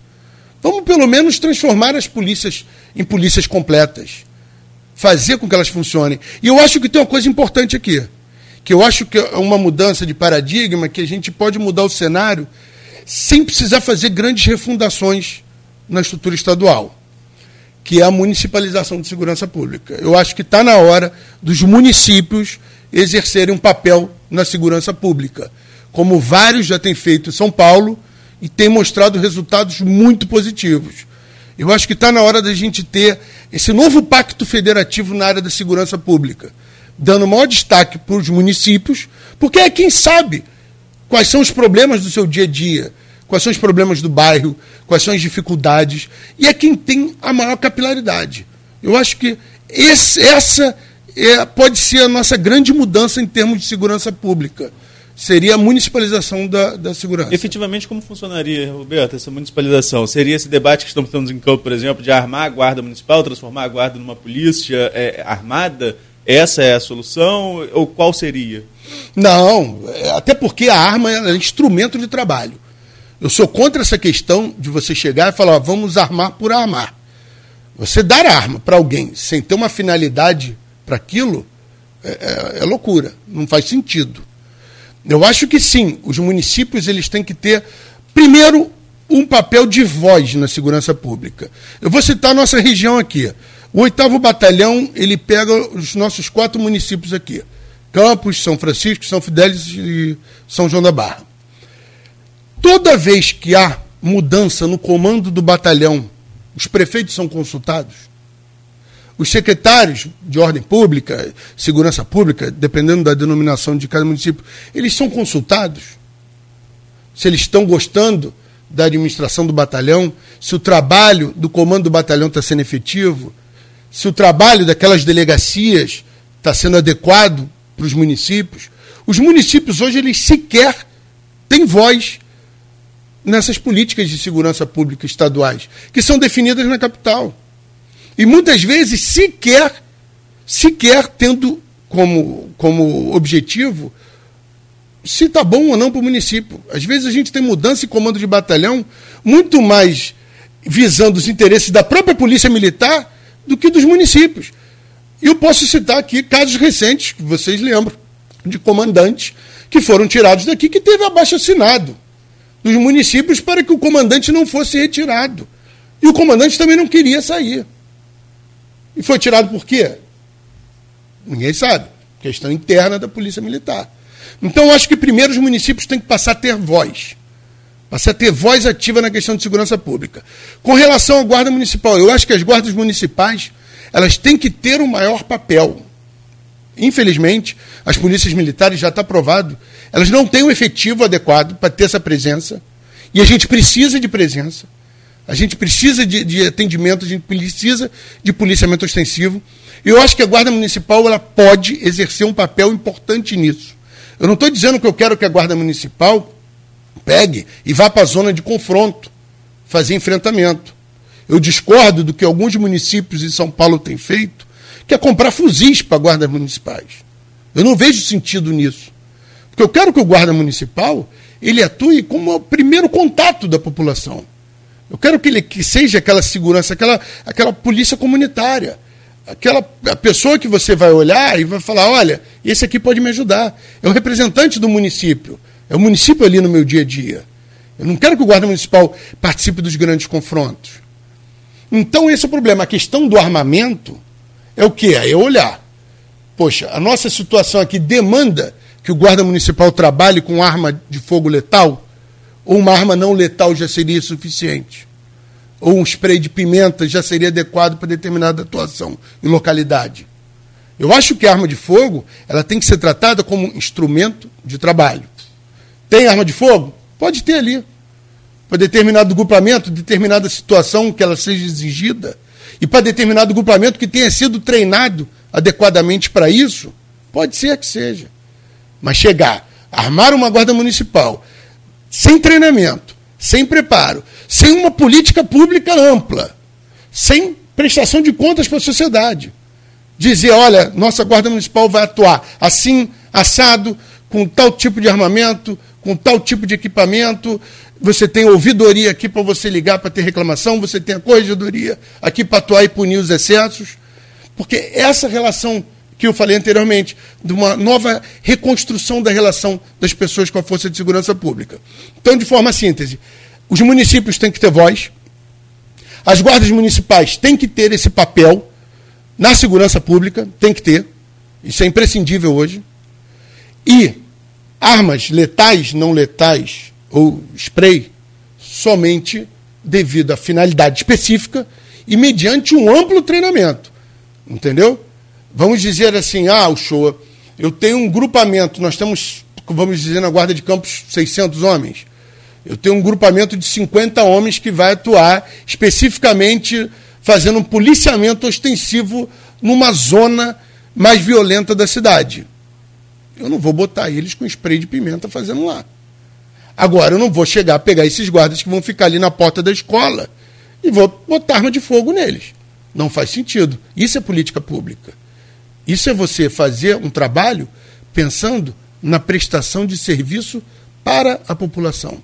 vamos pelo menos transformar as polícias em polícias completas. Fazer com que elas funcionem. E eu acho que tem uma coisa importante aqui, que eu acho que é uma mudança de paradigma, que a gente pode mudar o cenário sem precisar fazer grandes refundações na estrutura estadual que é a municipalização de segurança pública. Eu acho que está na hora dos municípios exercerem um papel na segurança pública, como vários já têm feito em São Paulo e têm mostrado resultados muito positivos. Eu acho que está na hora da gente ter esse novo pacto federativo na área da segurança pública, dando maior destaque para os municípios, porque é quem sabe quais são os problemas do seu dia a dia quais são os problemas do bairro, quais são as dificuldades, e é quem tem a maior capilaridade. Eu acho que esse, essa é, pode ser a nossa grande mudança em termos de segurança pública. Seria a municipalização da, da segurança. Efetivamente, como funcionaria, Roberto, essa municipalização? Seria esse debate que estamos tendo em campo, por exemplo, de armar a guarda municipal, transformar a guarda numa polícia é, armada? Essa é a solução? Ou qual seria? Não, é, até porque a arma é instrumento de trabalho. Eu sou contra essa questão de você chegar e falar, ó, vamos armar por armar. Você dar arma para alguém sem ter uma finalidade para aquilo é, é, é, loucura, não faz sentido. Eu acho que sim, os municípios eles têm que ter, primeiro, um papel de voz na segurança pública. Eu vou citar a nossa região aqui. O oitavo batalhão ele pega os nossos quatro municípios aqui: Campos, São Francisco, São Fidélis e São João da Barra. Toda vez que há mudança no comando do batalhão, os prefeitos são consultados. Os secretários de ordem pública, segurança pública, dependendo da denominação de cada município, eles são consultados. Se eles estão gostando da administração do batalhão, se o trabalho do comando do batalhão está sendo efetivo, se o trabalho daquelas delegacias está sendo adequado para os municípios. Os municípios hoje eles sequer têm voz nessas políticas de segurança pública estaduais, que são definidas na capital. E muitas vezes sequer, sequer tendo como, como objetivo se está bom ou não para o município. Às vezes a gente tem mudança em comando de batalhão muito mais visando os interesses da própria polícia militar do que dos municípios. E eu posso citar aqui casos recentes, que vocês lembram, de comandantes que foram tirados daqui, que teve abaixo assinado dos municípios para que o comandante não fosse retirado. E o comandante também não queria sair. E foi tirado por quê? Ninguém sabe. Questão interna da Polícia Militar. Então, acho que primeiro os municípios têm que passar a ter voz. Passar a ter voz ativa na questão de segurança pública. Com relação à Guarda Municipal, eu acho que as guardas municipais elas têm que ter um maior papel. Infelizmente, as polícias militares já está provado, elas não têm o um efetivo adequado para ter essa presença. E a gente precisa de presença. A gente precisa de, de, atendimento, a gente precisa de policiamento ostensivo. Eu acho que a Guarda Municipal ela pode exercer um papel importante nisso. Eu não estou dizendo que eu quero que a Guarda Municipal pegue e vá para a zona de confronto, fazer enfrentamento. Eu discordo do que alguns municípios em São Paulo têm feito, que é comprar fuzis para guardas municipais. Eu não vejo sentido nisso. Porque eu quero que o guarda municipal ele atue como o primeiro contato da população. Eu quero que ele que seja aquela segurança, aquela, aquela polícia comunitária. Aquela pessoa que você vai olhar e vai falar: olha, esse aqui pode me ajudar. É o representante do município. É o município ali no meu dia a dia. Eu não quero que o guarda municipal participe dos grandes confrontos. Então, esse é o problema. A questão do armamento é o que? É olhar. Poxa, a nossa situação aqui demanda que o guarda municipal trabalhe com arma de fogo letal? Ou uma arma não letal já seria suficiente? Ou um spray de pimenta já seria adequado para determinada atuação em localidade? Eu acho que a arma de fogo ela tem que ser tratada como instrumento de trabalho. Tem arma de fogo? Pode ter ali. Para determinado grupamento, determinada situação que ela seja exigida. E para determinado grupamento que tenha sido treinado adequadamente para isso, pode ser que seja. Mas chegar, armar uma guarda municipal, sem treinamento, sem preparo, sem uma política pública ampla, sem prestação de contas para a sociedade. Dizer, olha, nossa Guarda Municipal vai atuar assim, assado, com tal tipo de armamento, com tal tipo de equipamento. Você tem ouvidoria aqui para você ligar para ter reclamação, você tem a corregedoria aqui para atuar e punir os excessos. Porque essa relação que eu falei anteriormente, de uma nova reconstrução da relação das pessoas com a Força de Segurança Pública. Então, de forma síntese, os municípios têm que ter voz, as guardas municipais têm que ter esse papel na segurança pública, tem que ter, isso é imprescindível hoje, e armas letais, não letais, ou spray, somente devido à finalidade específica e mediante um amplo treinamento. Entendeu? Vamos dizer assim, ah, o show, eu tenho um grupamento, nós temos, vamos dizer, na Guarda de Campos, 600 homens. Eu tenho um grupamento de 50 homens que vai atuar especificamente fazendo um policiamento ostensivo numa zona mais violenta da cidade. Eu não vou botar eles com spray de pimenta fazendo lá. Agora, eu não vou chegar a pegar esses guardas que vão ficar ali na porta da escola e vou botar arma de fogo neles. Não faz sentido. Isso é política pública. Isso é você fazer um trabalho pensando na prestação de serviço para a população,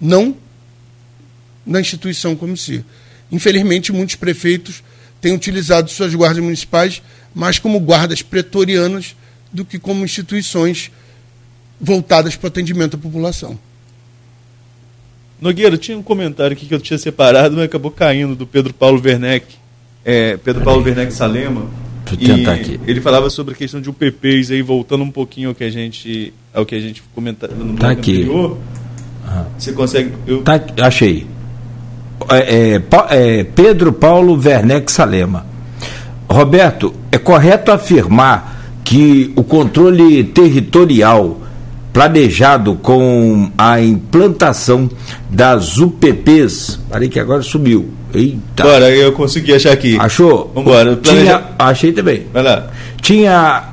não na instituição como se. Infelizmente, muitos prefeitos têm utilizado suas guardas municipais mais como guardas pretorianas do que como instituições voltadas para o atendimento à população. Nogueira, tinha um comentário aqui que eu tinha separado, mas acabou caindo, do Pedro Paulo Werneck, é, Pedro Paulo Werneck Salema, Deixa eu tentar aqui. Ele falava sobre a questão de UPPs aí, voltando um pouquinho ao que a gente, ao que a gente comentava no tá aqui. Anterior. Ah. Você consegue. Eu... Tá, achei. É, é, é, Pedro Paulo Werneck Salema. Roberto, é correto afirmar que o controle territorial planejado com a implantação das UPPs, parei que agora subiu, Eita. Bora, eu consegui achar aqui. Achou? Vambora. Tinha, achei também. Vai lá. Tinha.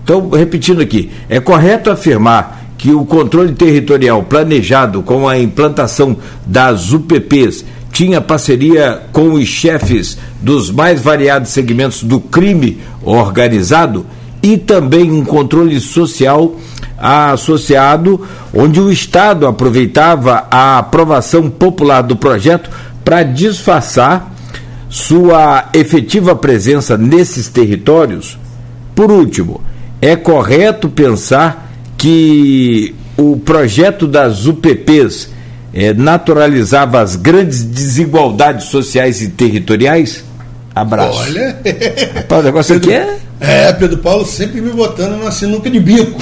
Estou repetindo aqui. É correto afirmar que o controle territorial planejado com a implantação das UPPs tinha parceria com os chefes dos mais variados segmentos do crime organizado e também um controle social associado, onde o Estado aproveitava a aprovação popular do projeto para disfarçar sua efetiva presença nesses territórios? Por último, é correto pensar que o projeto das UPPs é, naturalizava as grandes desigualdades sociais e territoriais? Abraço. Olha. Rapaz, o negócio Pedro, aqui é. É, Pedro Paulo sempre me botando na sinuca de bico.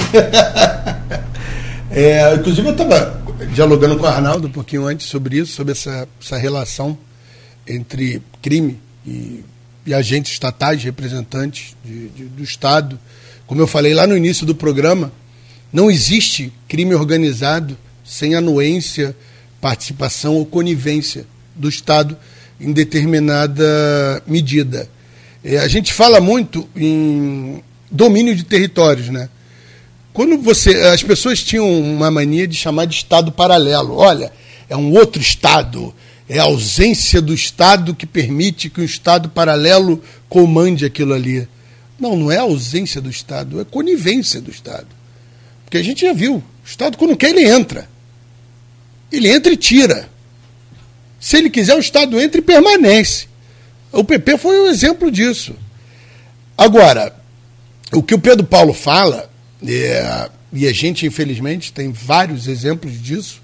é, inclusive, eu estava dialogando com o Arnaldo um pouquinho antes sobre isso, sobre essa, essa relação entre crime e, e agentes estatais, representantes de, de, do Estado. Como eu falei lá no início do programa, não existe crime organizado sem anuência, participação ou conivência do Estado em determinada medida. É, a gente fala muito em domínio de territórios, né? Quando você. As pessoas tinham uma mania de chamar de Estado paralelo. Olha, é um outro Estado. É a ausência do Estado que permite que um Estado paralelo comande aquilo ali. Não, não é a ausência do Estado, é conivência do Estado. Porque a gente já viu, o Estado, quando quer, ele entra. Ele entra e tira. Se ele quiser, o Estado entra e permanece. O PP foi um exemplo disso. Agora, o que o Pedro Paulo fala é, e a gente, infelizmente, tem vários exemplos disso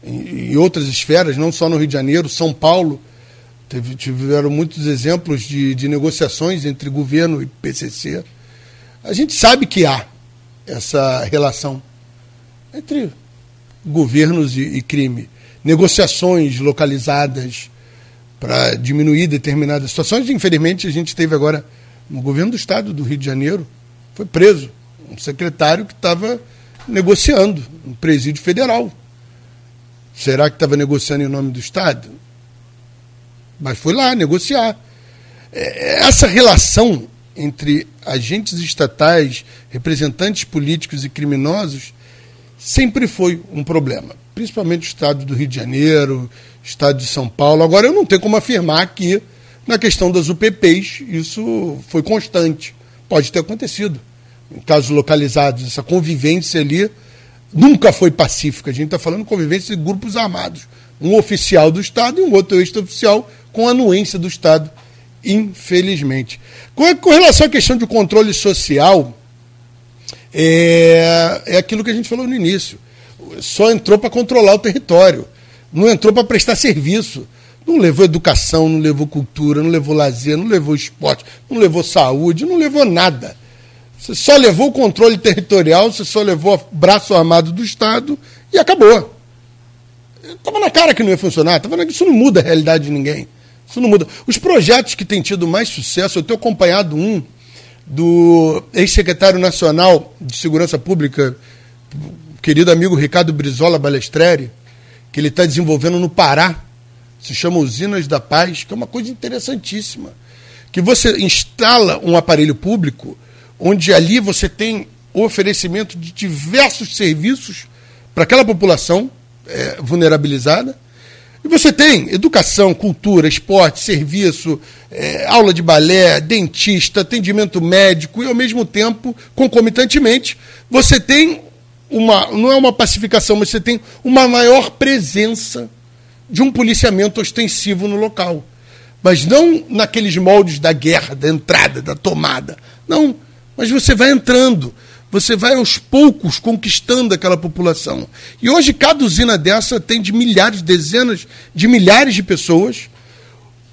em, em, outras esferas, não só no Rio de Janeiro, São Paulo. Teve, tiveram muitos exemplos de, de negociações entre governo e PCC. A gente sabe que há essa relação entre governos e, e crime. Negociações localizadas para diminuir determinadas situações. Infelizmente, a gente teve agora no governo do estado do Rio de Janeiro, foi preso. Um secretário que estava negociando no presídio federal. Será que estava negociando em nome do Estado? Mas foi lá negociar. É, essa relação entre agentes estatais, representantes políticos e criminosos sempre foi um problema, principalmente o estado do Rio de Janeiro, estado de São Paulo. Agora eu não tenho como afirmar que na questão das UPPs isso foi constante. Pode ter acontecido. Em casos localizados, essa convivência ali nunca foi pacífica. A gente está falando convivência de grupos armados. Um oficial do Estado e um outro extra-oficial com anuência do Estado, infelizmente. Com, com relação à questão de controle social, é, é aquilo que a gente falou no início. Só entrou para controlar o território, não entrou para prestar serviço. Não levou educação, não levou cultura, não levou lazer, não levou esporte, não levou saúde, não levou nada. Você só levou o controle territorial, você só levou o braço armado do Estado e acabou. Estava na cara que não ia funcionar, tava na... isso não muda a realidade de ninguém. Isso não muda. Os projetos que têm tido mais sucesso, eu tenho acompanhado um do ex-secretário nacional de Segurança Pública, querido amigo Ricardo Brizola Balestreri, que ele está desenvolvendo no Pará, se chama Usinas da Paz, que é uma coisa interessantíssima. Que você instala um aparelho público onde ali você tem o oferecimento de diversos serviços para aquela população é, vulnerabilizada. E você tem educação, cultura, esporte, serviço, é, aula de balé, dentista, atendimento médico e, ao mesmo tempo, concomitantemente, você tem uma. não é uma pacificação, mas você tem uma maior presença de um policiamento ostensivo no local. Mas não naqueles moldes da guerra, da entrada, da tomada. Não mas você vai entrando, você vai aos poucos conquistando aquela população. E hoje cada usina dessa tem de milhares, dezenas de milhares de pessoas.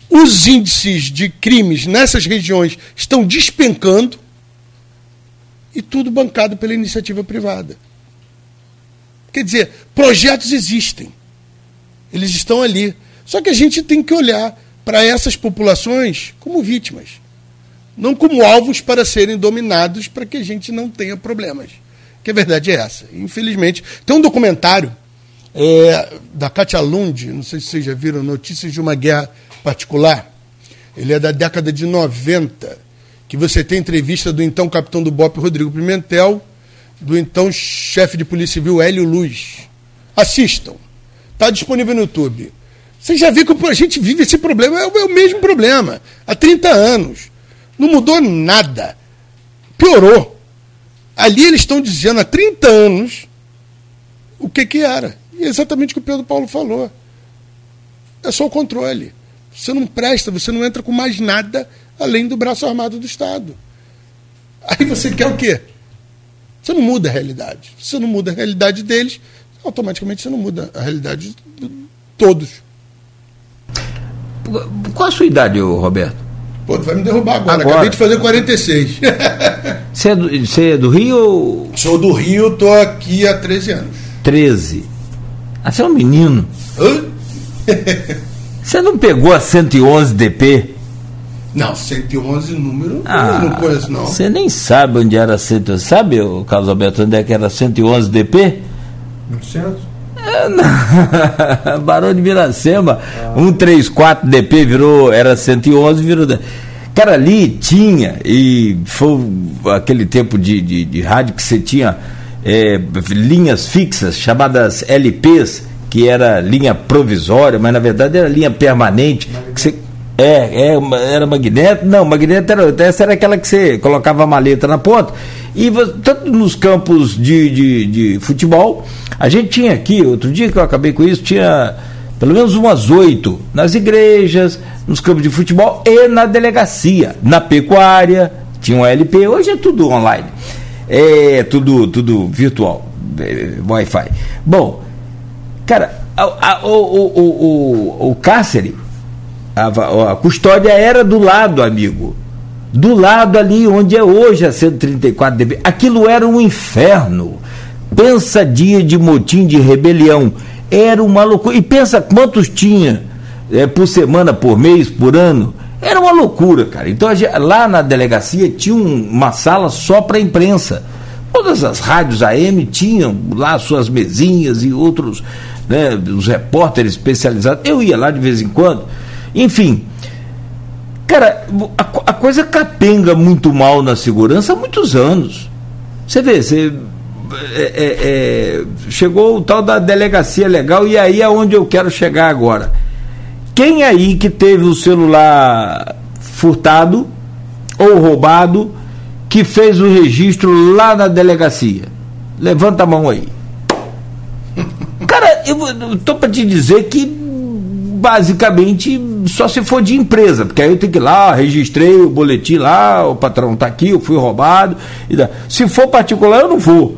Os índices de crimes nessas regiões estão despencando e tudo bancado pela iniciativa privada. Quer dizer, projetos existem. Eles estão ali. Só que a gente tem que olhar para essas populações como vítimas não como alvos para serem dominados para que a gente não tenha problemas. Que a verdade é essa. Infelizmente, tem um documentário é, da Katia Lund, não sei se vocês já viram, Notícias de uma Guerra Particular. Ele é da década de 90, que você tem entrevista do então capitão do BOP, Rodrigo Pimentel, do então chefe de polícia civil, Hélio Luz. Assistam. Está disponível no YouTube. Você já viu que a gente vive esse problema, é o mesmo problema, há 30 anos. Não mudou nada. Piorou. Ali eles estão dizendo há 30 anos o que, que era. E é exatamente o que o Pedro Paulo falou. É só o controle. Você não presta, você não entra com mais nada além do braço armado do Estado. Aí você quer o quê? Você não muda a realidade. Se você não muda a realidade deles, automaticamente você não muda a realidade de todos. Qual a sua idade, Roberto? Pô, tu vai me derrubar agora. agora. Acabei de fazer 46. Você é, do, você é do Rio ou... Sou do Rio, tô aqui há 13 anos. 13. Ah, você é um menino. Hã? você não pegou a 111 DP? Não, 111 número ah, não conheço, não. Você nem sabe onde era 111. Sabe, o Carlos Alberto, onde é que era 111 DP? No centro. Barão de Miracema, ah. 134 DP virou, era 111, virou. Cara, ali tinha, e foi aquele tempo de, de, de rádio que você tinha é, linhas fixas, chamadas LPs, que era linha provisória, mas na verdade era linha permanente. Que você, é, é, era magneto? Não, magneto era, essa era aquela que você colocava a maleta na ponta. E tanto nos campos de, de, de futebol, a gente tinha aqui, outro dia que eu acabei com isso, tinha pelo menos umas oito nas igrejas, nos campos de futebol e na delegacia, na pecuária, tinha um LP, hoje é tudo online, é tudo, tudo virtual, é, Wi-Fi. Bom, cara, a, a, o, o, o, o cárcere, a, a custódia era do lado, amigo. Do lado ali onde é hoje a 134 dB. Aquilo era um inferno. Pensa dia de motim de rebelião. Era uma loucura. E pensa quantos tinha é, por semana, por mês, por ano. Era uma loucura, cara. Então lá na delegacia tinha uma sala só para imprensa. Todas as rádios AM tinham lá suas mesinhas e outros, né, os repórteres especializados. Eu ia lá de vez em quando. Enfim, cara, a, a coisa capenga muito mal na segurança há muitos anos. Você vê, você é, é, é, chegou o tal da delegacia legal e aí é onde eu quero chegar agora. Quem aí que teve o celular furtado ou roubado que fez o registro lá na delegacia? Levanta a mão aí. Cara, eu estou para te dizer que basicamente só se for de empresa, porque aí eu tenho que ir lá, registrei o boletim lá, o patrão está aqui, eu fui roubado. Se for particular, eu não vou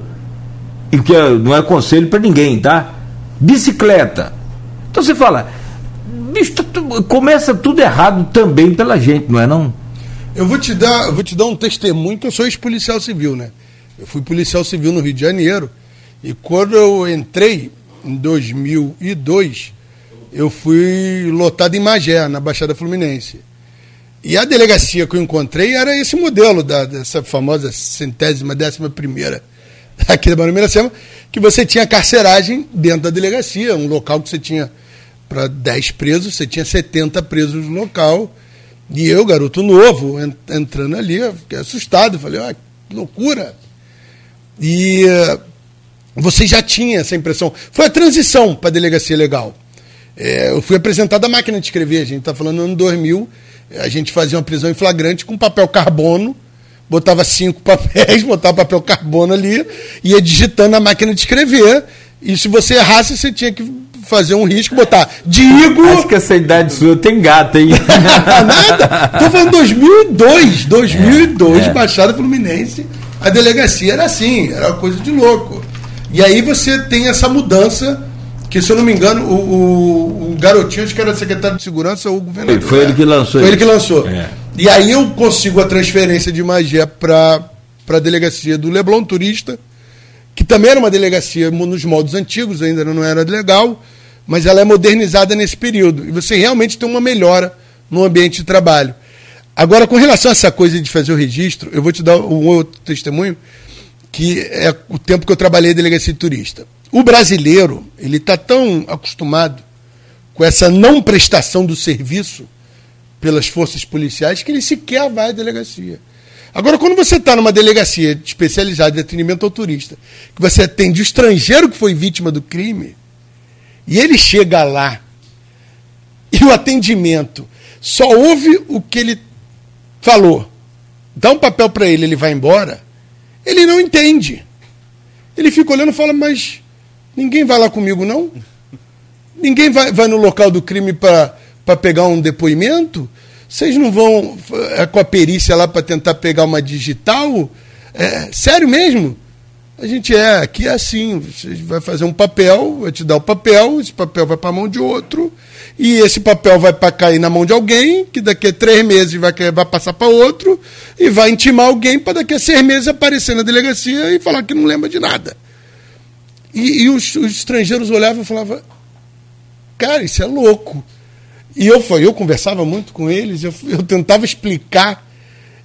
e que não é conselho para ninguém, tá? Bicicleta. Então você fala, bicho, começa tudo errado também pela gente, não é não? Eu vou te dar, vou te dar um testemunho que eu sou ex-policial civil, né? Eu fui policial civil no Rio de Janeiro e quando eu entrei em 2002, eu fui lotado em Magé, na Baixada Fluminense. E a delegacia que eu encontrei era esse modelo da, dessa famosa centésima, décima primeira aqui da Barão Miracema, que você tinha carceragem dentro da delegacia, um local que você tinha para 10 presos, você tinha 70 presos no local. E eu, garoto novo, entrando ali, fiquei assustado, falei, ah, que loucura. E uh, você já tinha essa impressão. Foi a transição para a delegacia legal. É, eu fui apresentado a máquina de escrever, a gente está falando no ano 2000, a gente fazia uma prisão em flagrante com papel carbono, botava cinco papéis, botava papel carbono ali, ia digitando na máquina de escrever. E se você errasse, você tinha que fazer um risco, botar Digo. Acho que essa idade sua tem gato, hein? Nada. Tô falando 2002. 2002, é, é. Baixada Fluminense. A delegacia era assim, era uma coisa de louco. E aí você tem essa mudança, que se eu não me engano, o, o, o garotinho, acho que era secretário de segurança ou o governador. Foi ele que lançou Foi ele que lançou. É. E aí eu consigo a transferência de Magé para a delegacia do Leblon Turista, que também era uma delegacia nos modos antigos, ainda não era legal, mas ela é modernizada nesse período. E você realmente tem uma melhora no ambiente de trabalho. Agora, com relação a essa coisa de fazer o registro, eu vou te dar um outro testemunho, que é o tempo que eu trabalhei em delegacia de turista. O brasileiro, ele está tão acostumado com essa não prestação do serviço, pelas forças policiais que ele sequer vai à delegacia. Agora, quando você está numa delegacia especializada de atendimento ao turista, que você atende o estrangeiro que foi vítima do crime, e ele chega lá, e o atendimento só ouve o que ele falou, dá um papel para ele, ele vai embora, ele não entende. Ele fica olhando e fala, mas ninguém vai lá comigo, não? Ninguém vai, vai no local do crime para pegar um depoimento? Vocês não vão é, com a perícia lá para tentar pegar uma digital? É, sério mesmo? A gente é, aqui é assim, você vai fazer um papel, vai te dar o papel, esse papel vai para a mão de outro, e esse papel vai para cair na mão de alguém, que daqui a três meses vai, vai passar para outro, e vai intimar alguém para daqui a seis meses aparecer na delegacia e falar que não lembra de nada. E, e os, os estrangeiros olhavam e falavam, cara, isso é louco. E eu, eu conversava muito com eles, eu, eu tentava explicar.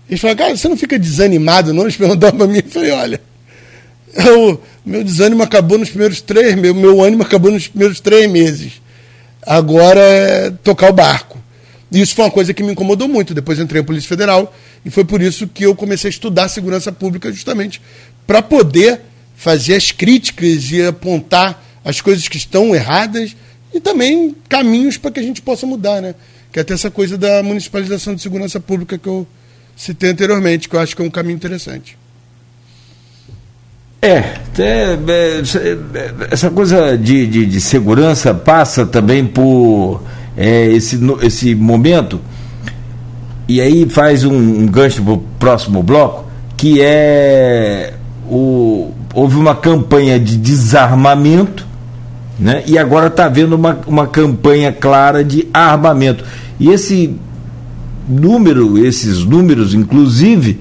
Eles falaram, cara, você não fica desanimado, não? Eles perguntavam para mim. Eu falei, olha, eu, meu desânimo acabou nos primeiros três, meu, meu ânimo acabou nos primeiros três meses. Agora é tocar o barco. E isso foi uma coisa que me incomodou muito. Depois entrei na Polícia Federal e foi por isso que eu comecei a estudar segurança pública, justamente para poder fazer as críticas e apontar as coisas que estão erradas e também caminhos para que a gente possa mudar, né? Que é até essa coisa da municipalização de segurança pública que eu citei anteriormente, que eu acho que é um caminho interessante. É, é, é essa coisa de, de, de, segurança passa também por é, esse, esse momento, e aí faz um, um gancho para o próximo bloco, que é o, houve uma campanha de desarmamento né? E agora está havendo uma, uma campanha clara de armamento. E esse número, esses números, inclusive,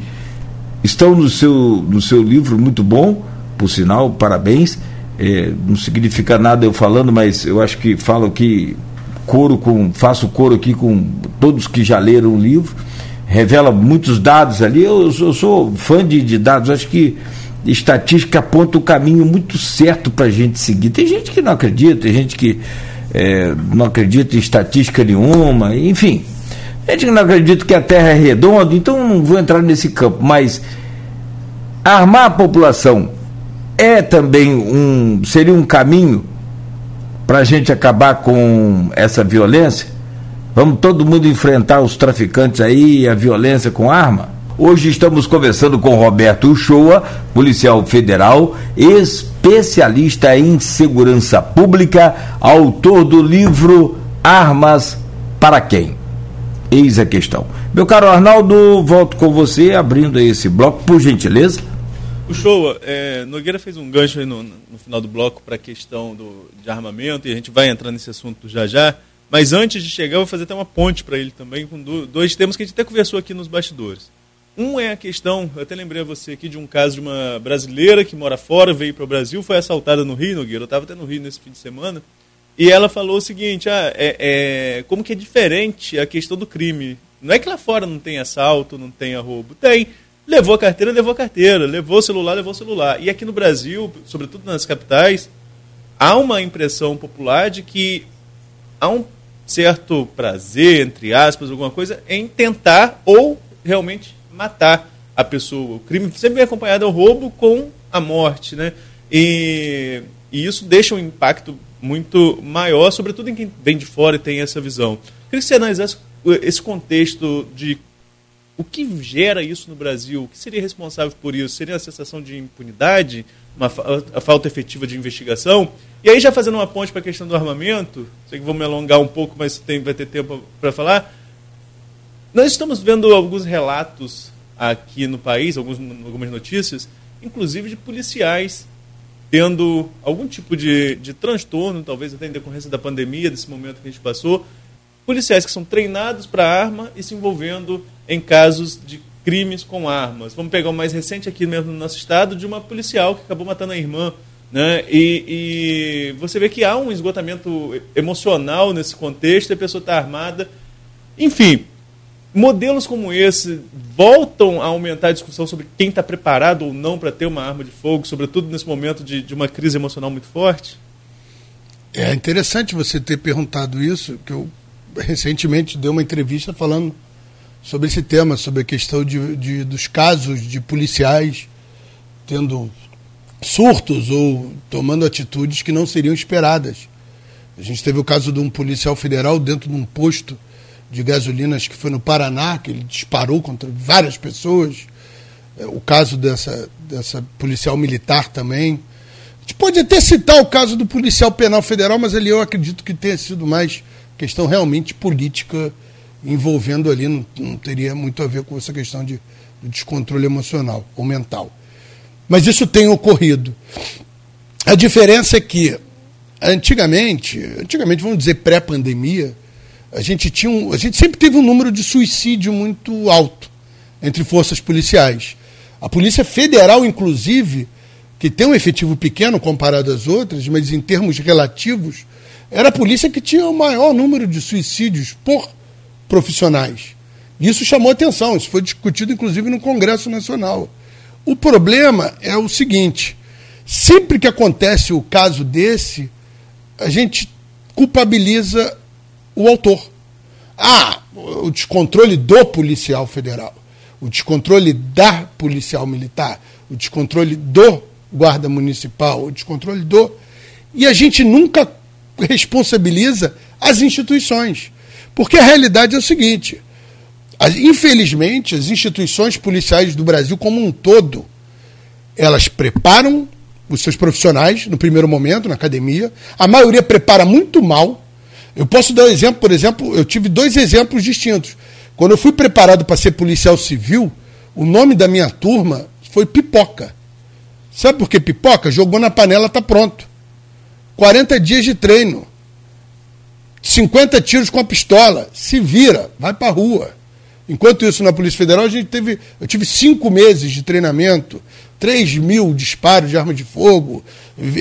estão no seu, no seu livro muito bom, por sinal, parabéns. É, não significa nada eu falando, mas eu acho que falo que coro com, faço coro aqui com todos que já leram o livro, revela muitos dados ali. Eu, eu sou fã de, de, dados, acho que estatística aponta o caminho muito certo para a gente seguir. Tem gente que não acredita, tem gente que é, não acredita em estatística nenhuma, enfim. Tem gente que não acredita que a Terra é redonda, então não vou entrar nesse campo, mas armar a população é também um seria um caminho para a gente acabar com essa violência? Vamos todo mundo enfrentar os traficantes aí, a violência com arma? Hoje estamos conversando com Roberto Uchoa, policial federal, especialista em segurança pública, autor do livro Armas para quem? Eis a questão. Meu caro Arnaldo, volto com você, abrindo esse bloco, por gentileza. Show, é, Nogueira fez um gancho aí no, no final do bloco para a questão do, de armamento e a gente vai entrar nesse assunto já já. Mas antes de chegar, eu vou fazer até uma ponte para ele também com dois temas que a gente até conversou aqui nos bastidores. Um é a questão, eu até lembrei a você aqui de um caso de uma brasileira que mora fora, veio para o Brasil, foi assaltada no Rio, Nogueira. Eu estava até no Rio nesse fim de semana. E ela falou o seguinte: ah, é, é, como que é diferente a questão do crime? Não é que lá fora não tem assalto, não tenha roubo. Tem. Levou a carteira, levou a carteira. Levou o celular, levou o celular. E aqui no Brasil, sobretudo nas capitais, há uma impressão popular de que há um certo prazer, entre aspas, alguma coisa, em tentar ou realmente matar a pessoa. O crime sempre vem acompanhado ao roubo com a morte, né? E, e, isso deixa um impacto muito maior, sobretudo em quem vem de fora e tem essa visão. Queria que você analisasse esse contexto de o que gera isso no Brasil? O que seria responsável por isso? Seria a sensação de impunidade? Uma, a falta efetiva de investigação? E aí, já fazendo uma ponte para a questão do armamento, sei que vou me alongar um pouco, mas tem, vai ter tempo para falar. Nós estamos vendo alguns relatos aqui no país, alguns, algumas notícias, inclusive de policiais tendo algum tipo de, de transtorno, talvez até em decorrência da pandemia, desse momento que a gente passou, policiais que são treinados para arma e se envolvendo em casos de crimes com armas. Vamos pegar o mais recente aqui mesmo no nosso estado, de uma policial que acabou matando a irmã. Né? E, e você vê que há um esgotamento emocional nesse contexto, a pessoa está armada. Enfim, modelos como esse voltam a aumentar a discussão sobre quem está preparado ou não para ter uma arma de fogo, sobretudo nesse momento de, de uma crise emocional muito forte? É interessante você ter perguntado isso, que eu recentemente dei uma entrevista falando sobre esse tema, sobre a questão de, de, dos casos de policiais tendo surtos ou tomando atitudes que não seriam esperadas. A gente teve o caso de um policial federal dentro de um posto de gasolina, acho que foi no Paraná, que ele disparou contra várias pessoas. É, o caso dessa, dessa policial militar também. A gente pode até citar o caso do policial penal federal, mas ali eu acredito que tenha sido mais questão realmente política envolvendo ali, não, não teria muito a ver com essa questão de, de descontrole emocional ou mental. Mas isso tem ocorrido. A diferença é que antigamente, antigamente vamos dizer pré-pandemia, a gente tinha um, a gente sempre teve um número de suicídio muito alto entre forças policiais. A Polícia Federal, inclusive, que tem um efetivo pequeno comparado às outras, mas em termos relativos, era a polícia que tinha o maior número de suicídios por profissionais. Isso chamou atenção, isso foi discutido inclusive no Congresso Nacional. O problema é o seguinte: sempre que acontece o caso desse, a gente culpabiliza o autor. Ah, o descontrole do policial federal, o descontrole da policial militar, o descontrole do guarda municipal, o descontrole do. E a gente nunca responsabiliza as instituições. Porque a realidade é o seguinte: infelizmente, as instituições policiais do Brasil como um todo, elas preparam os seus profissionais no primeiro momento, na academia. A maioria prepara muito mal. Eu posso dar um exemplo, por exemplo, eu tive dois exemplos distintos. Quando eu fui preparado para ser policial civil, o nome da minha turma foi Pipoca. Sabe por que Pipoca? Jogou na panela, tá pronto. 40 dias de treino. 50 tiros com a pistola. Se vira, vai para rua. Enquanto isso, na Polícia Federal, a gente teve, eu tive cinco meses de treinamento, 3 mil disparos de arma de fogo,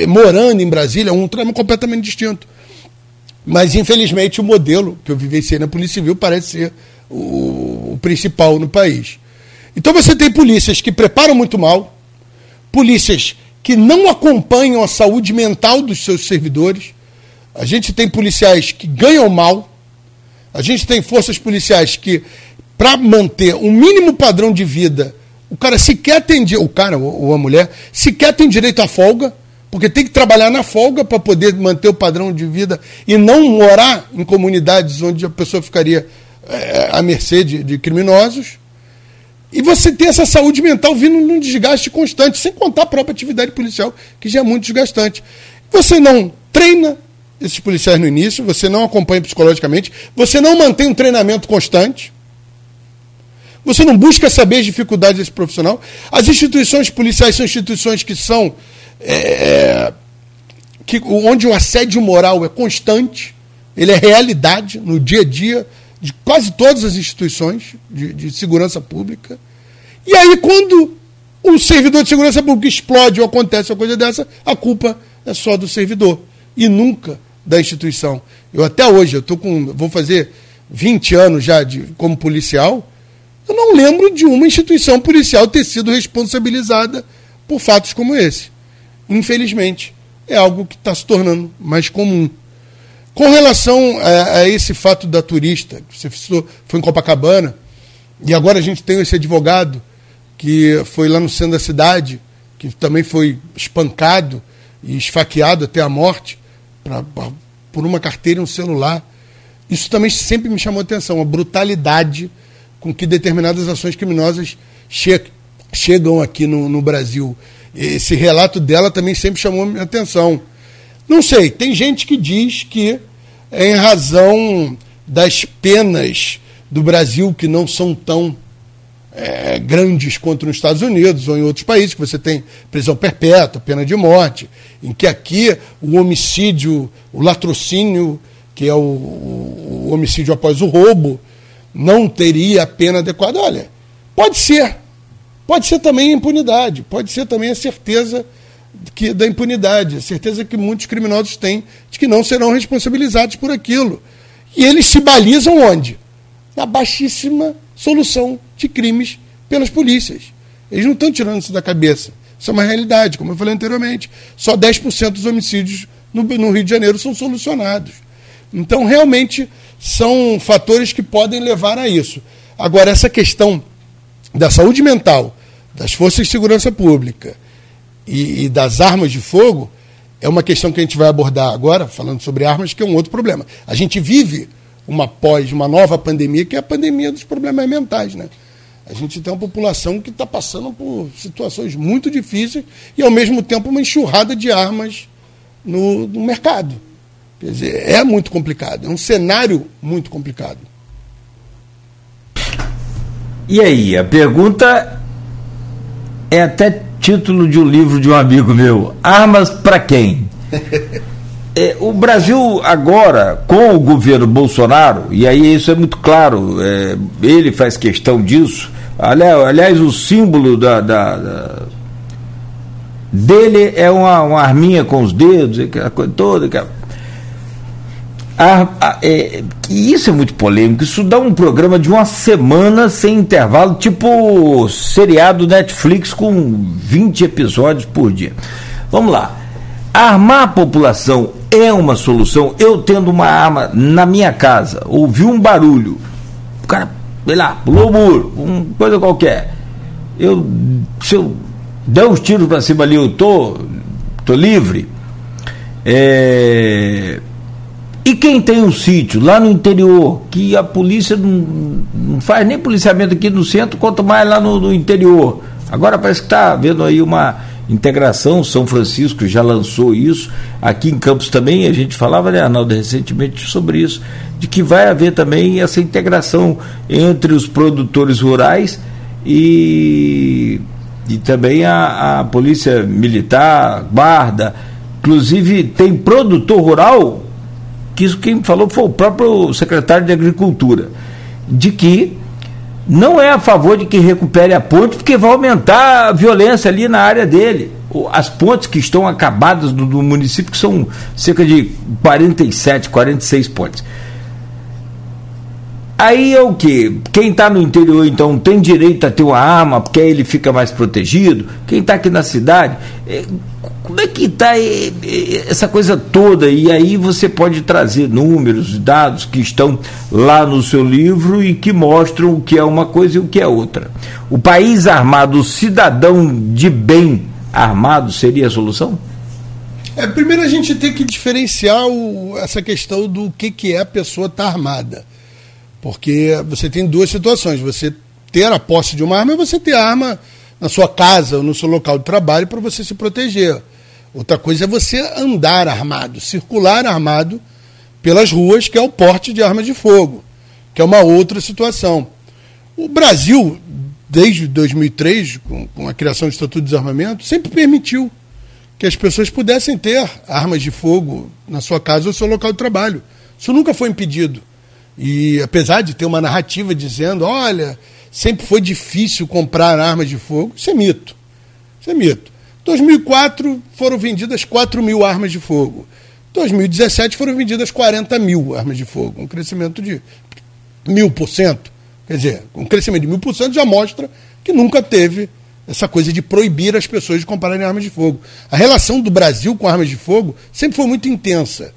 morando em Brasília, um treinamento completamente distinto. Mas, infelizmente, o modelo que eu vivenciei na Polícia Civil parece ser o, o principal no país. Então você tem polícias que preparam muito mal, polícias que não acompanham a saúde mental dos seus servidores, a gente tem policiais que ganham mal, a gente tem forças policiais que, para manter um mínimo padrão de vida, o cara sequer tem o cara ou a mulher sequer tem direito à folga, porque tem que trabalhar na folga para poder manter o padrão de vida e não morar em comunidades onde a pessoa ficaria é, à mercê de, de criminosos. E você tem essa saúde mental vindo num desgaste constante, sem contar a própria atividade policial, que já é muito desgastante. Você não treina esses policiais no início, você não acompanha psicologicamente, você não mantém um treinamento constante, você não busca saber as dificuldades desse profissional. As instituições policiais são instituições que são. É, que, onde o assédio moral é constante, ele é realidade no dia a dia de quase todas as instituições de, de segurança pública. E aí, quando o servidor de segurança pública explode ou acontece uma coisa dessa, a culpa é só do servidor e nunca da instituição. Eu até hoje, eu tô com, vou fazer 20 anos já de, como policial, eu não lembro de uma instituição policial ter sido responsabilizada por fatos como esse. Infelizmente, é algo que está se tornando mais comum. Com relação a, a, esse fato da turista, você foi em Copacabana, e agora a gente tem esse advogado que foi lá no centro da cidade, que também foi espancado e esfaqueado até a morte pra, pra, por uma carteira e um celular. Isso também sempre me chamou a atenção, a brutalidade com que determinadas ações criminosas che chegam aqui no, no Brasil. Esse relato dela também sempre chamou minha atenção. Não sei, tem gente que diz que é em razão das penas do Brasil que não são tão é, grandes quanto nos Estados Unidos ou em outros países, que você tem prisão perpétua, pena de morte, em que aqui o homicídio, o latrocínio, que é o, o homicídio após o roubo, não teria a pena adequada. Olha, pode ser. Pode ser também a impunidade, pode ser também a certeza que, da impunidade, a certeza que muitos criminosos têm de que não serão responsabilizados por aquilo. E eles se balizam onde? Na baixíssima solução de crimes pelas polícias. Eles não estão tirando isso da cabeça. Isso é uma realidade, como eu falei anteriormente. Só 10% dos homicídios no, no, Rio de Janeiro são solucionados. Então, realmente, são fatores que podem levar a isso. Agora, essa questão da saúde mental, das forças de segurança pública e, e das armas de fogo, é uma questão que a gente vai abordar agora, falando sobre armas, que é um outro problema. A gente vive uma pós, uma nova pandemia, que é a pandemia dos problemas mentais, né? A gente tem uma população que está passando por situações muito difíceis e, ao mesmo tempo, uma enxurrada de armas no, no mercado. Quer dizer, é muito complicado, é um cenário muito complicado. E aí, a pergunta é até título de um livro de um amigo meu: Armas para quem? É, o Brasil agora, com o governo Bolsonaro, e aí isso é muito claro, é, ele faz questão disso. Aliás, o símbolo da, da, da, dele é uma, uma arminha com os dedos, aquela coisa toda. Aquela... A, a, é, isso é muito polêmico. Isso dá um programa de uma semana sem intervalo, tipo seriado Netflix com 20 episódios por dia. Vamos lá. Armar a população é uma solução. Eu tendo uma arma na minha casa, ouvi um barulho, o cara, sei lá, pulou o muro, uma coisa qualquer. Eu, se eu der uns tiros para cima ali, eu tô, tô livre. É... E quem tem um sítio lá no interior, que a polícia não, não faz nem policiamento aqui no centro, quanto mais lá no, no interior. Agora parece que está havendo aí uma integração, São Francisco já lançou isso, aqui em Campos também, a gente falava, né, Arnaldo, recentemente sobre isso, de que vai haver também essa integração entre os produtores rurais e, e também a, a polícia militar, guarda, inclusive tem produtor rural, que isso quem falou foi o próprio secretário de Agricultura, de que não é a favor de que recupere a ponte, porque vai aumentar a violência ali na área dele. as pontes que estão acabadas do, do município, que são cerca de 47, 46 pontes. Aí é o que? Quem está no interior, então, tem direito a ter uma arma, porque aí ele fica mais protegido. Quem está aqui na cidade, é, como é que está é, é, essa coisa toda? E aí você pode trazer números, dados que estão lá no seu livro e que mostram o que é uma coisa e o que é outra. O país armado, o cidadão de bem armado seria a solução? É, primeiro a gente tem que diferenciar o, essa questão do que, que é a pessoa estar tá armada. Porque você tem duas situações. Você ter a posse de uma arma e você ter a arma na sua casa ou no seu local de trabalho para você se proteger. Outra coisa é você andar armado, circular armado pelas ruas, que é o porte de armas de fogo, que é uma outra situação. O Brasil, desde 2003, com, com a criação do Estatuto de Desarmamento, sempre permitiu que as pessoas pudessem ter armas de fogo na sua casa ou no seu local de trabalho. Isso nunca foi impedido. E apesar de ter uma narrativa dizendo, olha, sempre foi difícil comprar armas de fogo, isso é mito. Isso é mito. 2004 foram vendidas 4 mil armas de fogo. 2017 foram vendidas 40 mil armas de fogo, um crescimento de mil por cento. Quer dizer, um crescimento de mil por cento já mostra que nunca teve essa coisa de proibir as pessoas de comprarem armas de fogo. A relação do Brasil com armas de fogo sempre foi muito intensa.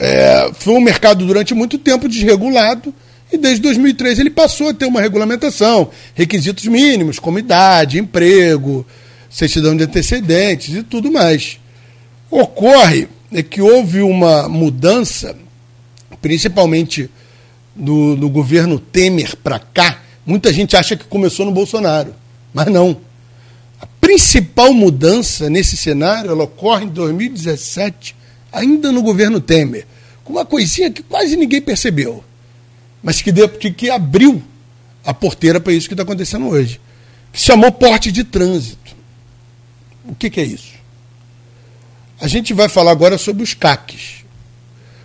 É, foi um mercado durante muito tempo desregulado e desde 2003 ele passou a ter uma regulamentação, requisitos mínimos, como idade, emprego, certidão de antecedentes e tudo mais. Ocorre é que houve uma mudança, principalmente no, no governo Temer para cá. Muita gente acha que começou no Bolsonaro, mas não. A principal mudança nesse cenário ela ocorre em 2017 ainda no governo Temer, com uma coisinha que quase ninguém percebeu, mas que, deu, que, que abriu a porteira para isso que está acontecendo hoje, que se chamou porte de trânsito. O que, que, é isso? A gente vai falar agora sobre os CACs.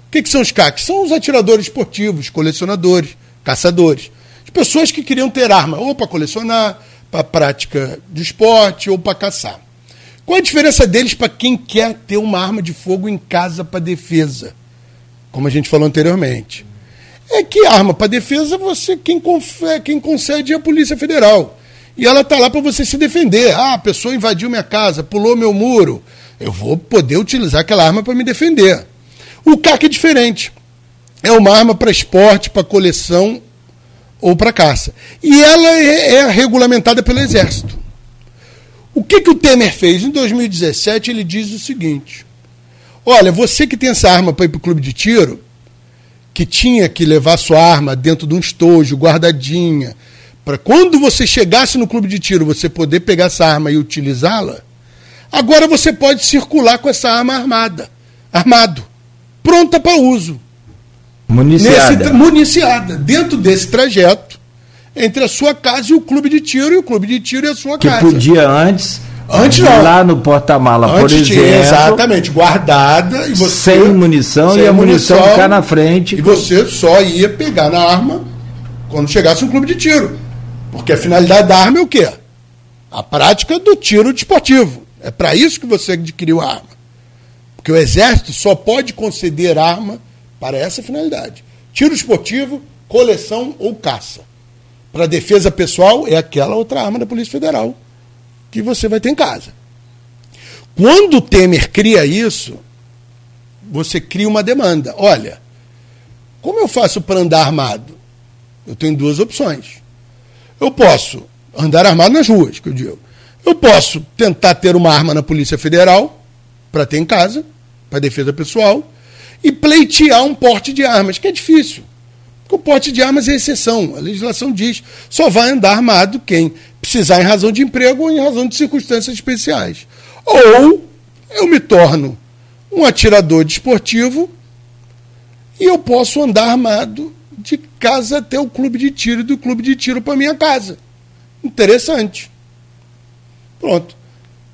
O que, que são os CACs? São os atiradores esportivos, colecionadores, caçadores. As pessoas que queriam ter arma ou para colecionar, para prática de esporte ou para caçar. Qual a diferença deles para quem quer ter uma arma de fogo em casa para defesa? Como a gente falou anteriormente. É que arma para defesa você quem, confere, quem concede é a Polícia Federal. E ela está lá para você se defender. Ah, a pessoa invadiu minha casa, pulou meu muro. Eu vou poder utilizar aquela arma para me defender. O CAC é diferente. É uma arma para esporte, para coleção ou para caça. E ela é, é regulamentada pelo Exército. O que, que o Temer fez? Em 2017, ele diz o seguinte: Olha, você que tem essa arma para ir para o clube de tiro, que tinha que levar sua arma dentro de um estojo, guardadinha, para quando você chegasse no clube de tiro você poder pegar essa arma e utilizá-la, agora você pode circular com essa arma armada, armado, pronta para uso. Municiada. Nesse, municiada. Dentro desse trajeto, entre a sua casa e o clube de tiro, e o clube de tiro e a sua que casa. Que podia antes. Antes não. Lá no porta-mala, por exemplo. Tinha, exatamente, guardada. E você, sem munição sem e a munição, munição ficar na frente. E você só ia pegar na arma quando chegasse um clube de tiro. Porque a finalidade da arma é o quê? A prática do tiro desportivo. É para isso que você adquiriu a arma. Porque o Exército só pode conceder arma para essa finalidade. Tiro esportivo, coleção ou caça. Para defesa pessoal é aquela outra arma da Polícia Federal que você vai ter em casa. Quando o Temer cria isso, você cria uma demanda. Olha, como eu faço para andar armado? Eu tenho duas opções. Eu posso andar armado nas ruas, que eu digo. Eu posso tentar ter uma arma na Polícia Federal para ter em casa, para defesa pessoal, e pleitear um porte de armas, que é difícil. O porte de armas é exceção. A legislação diz só vai andar armado quem precisar em razão de emprego ou em razão de circunstâncias especiais. Ou eu me torno um atirador desportivo e eu posso andar armado de casa até o clube de tiro e do clube de tiro para minha casa. Interessante. Pronto.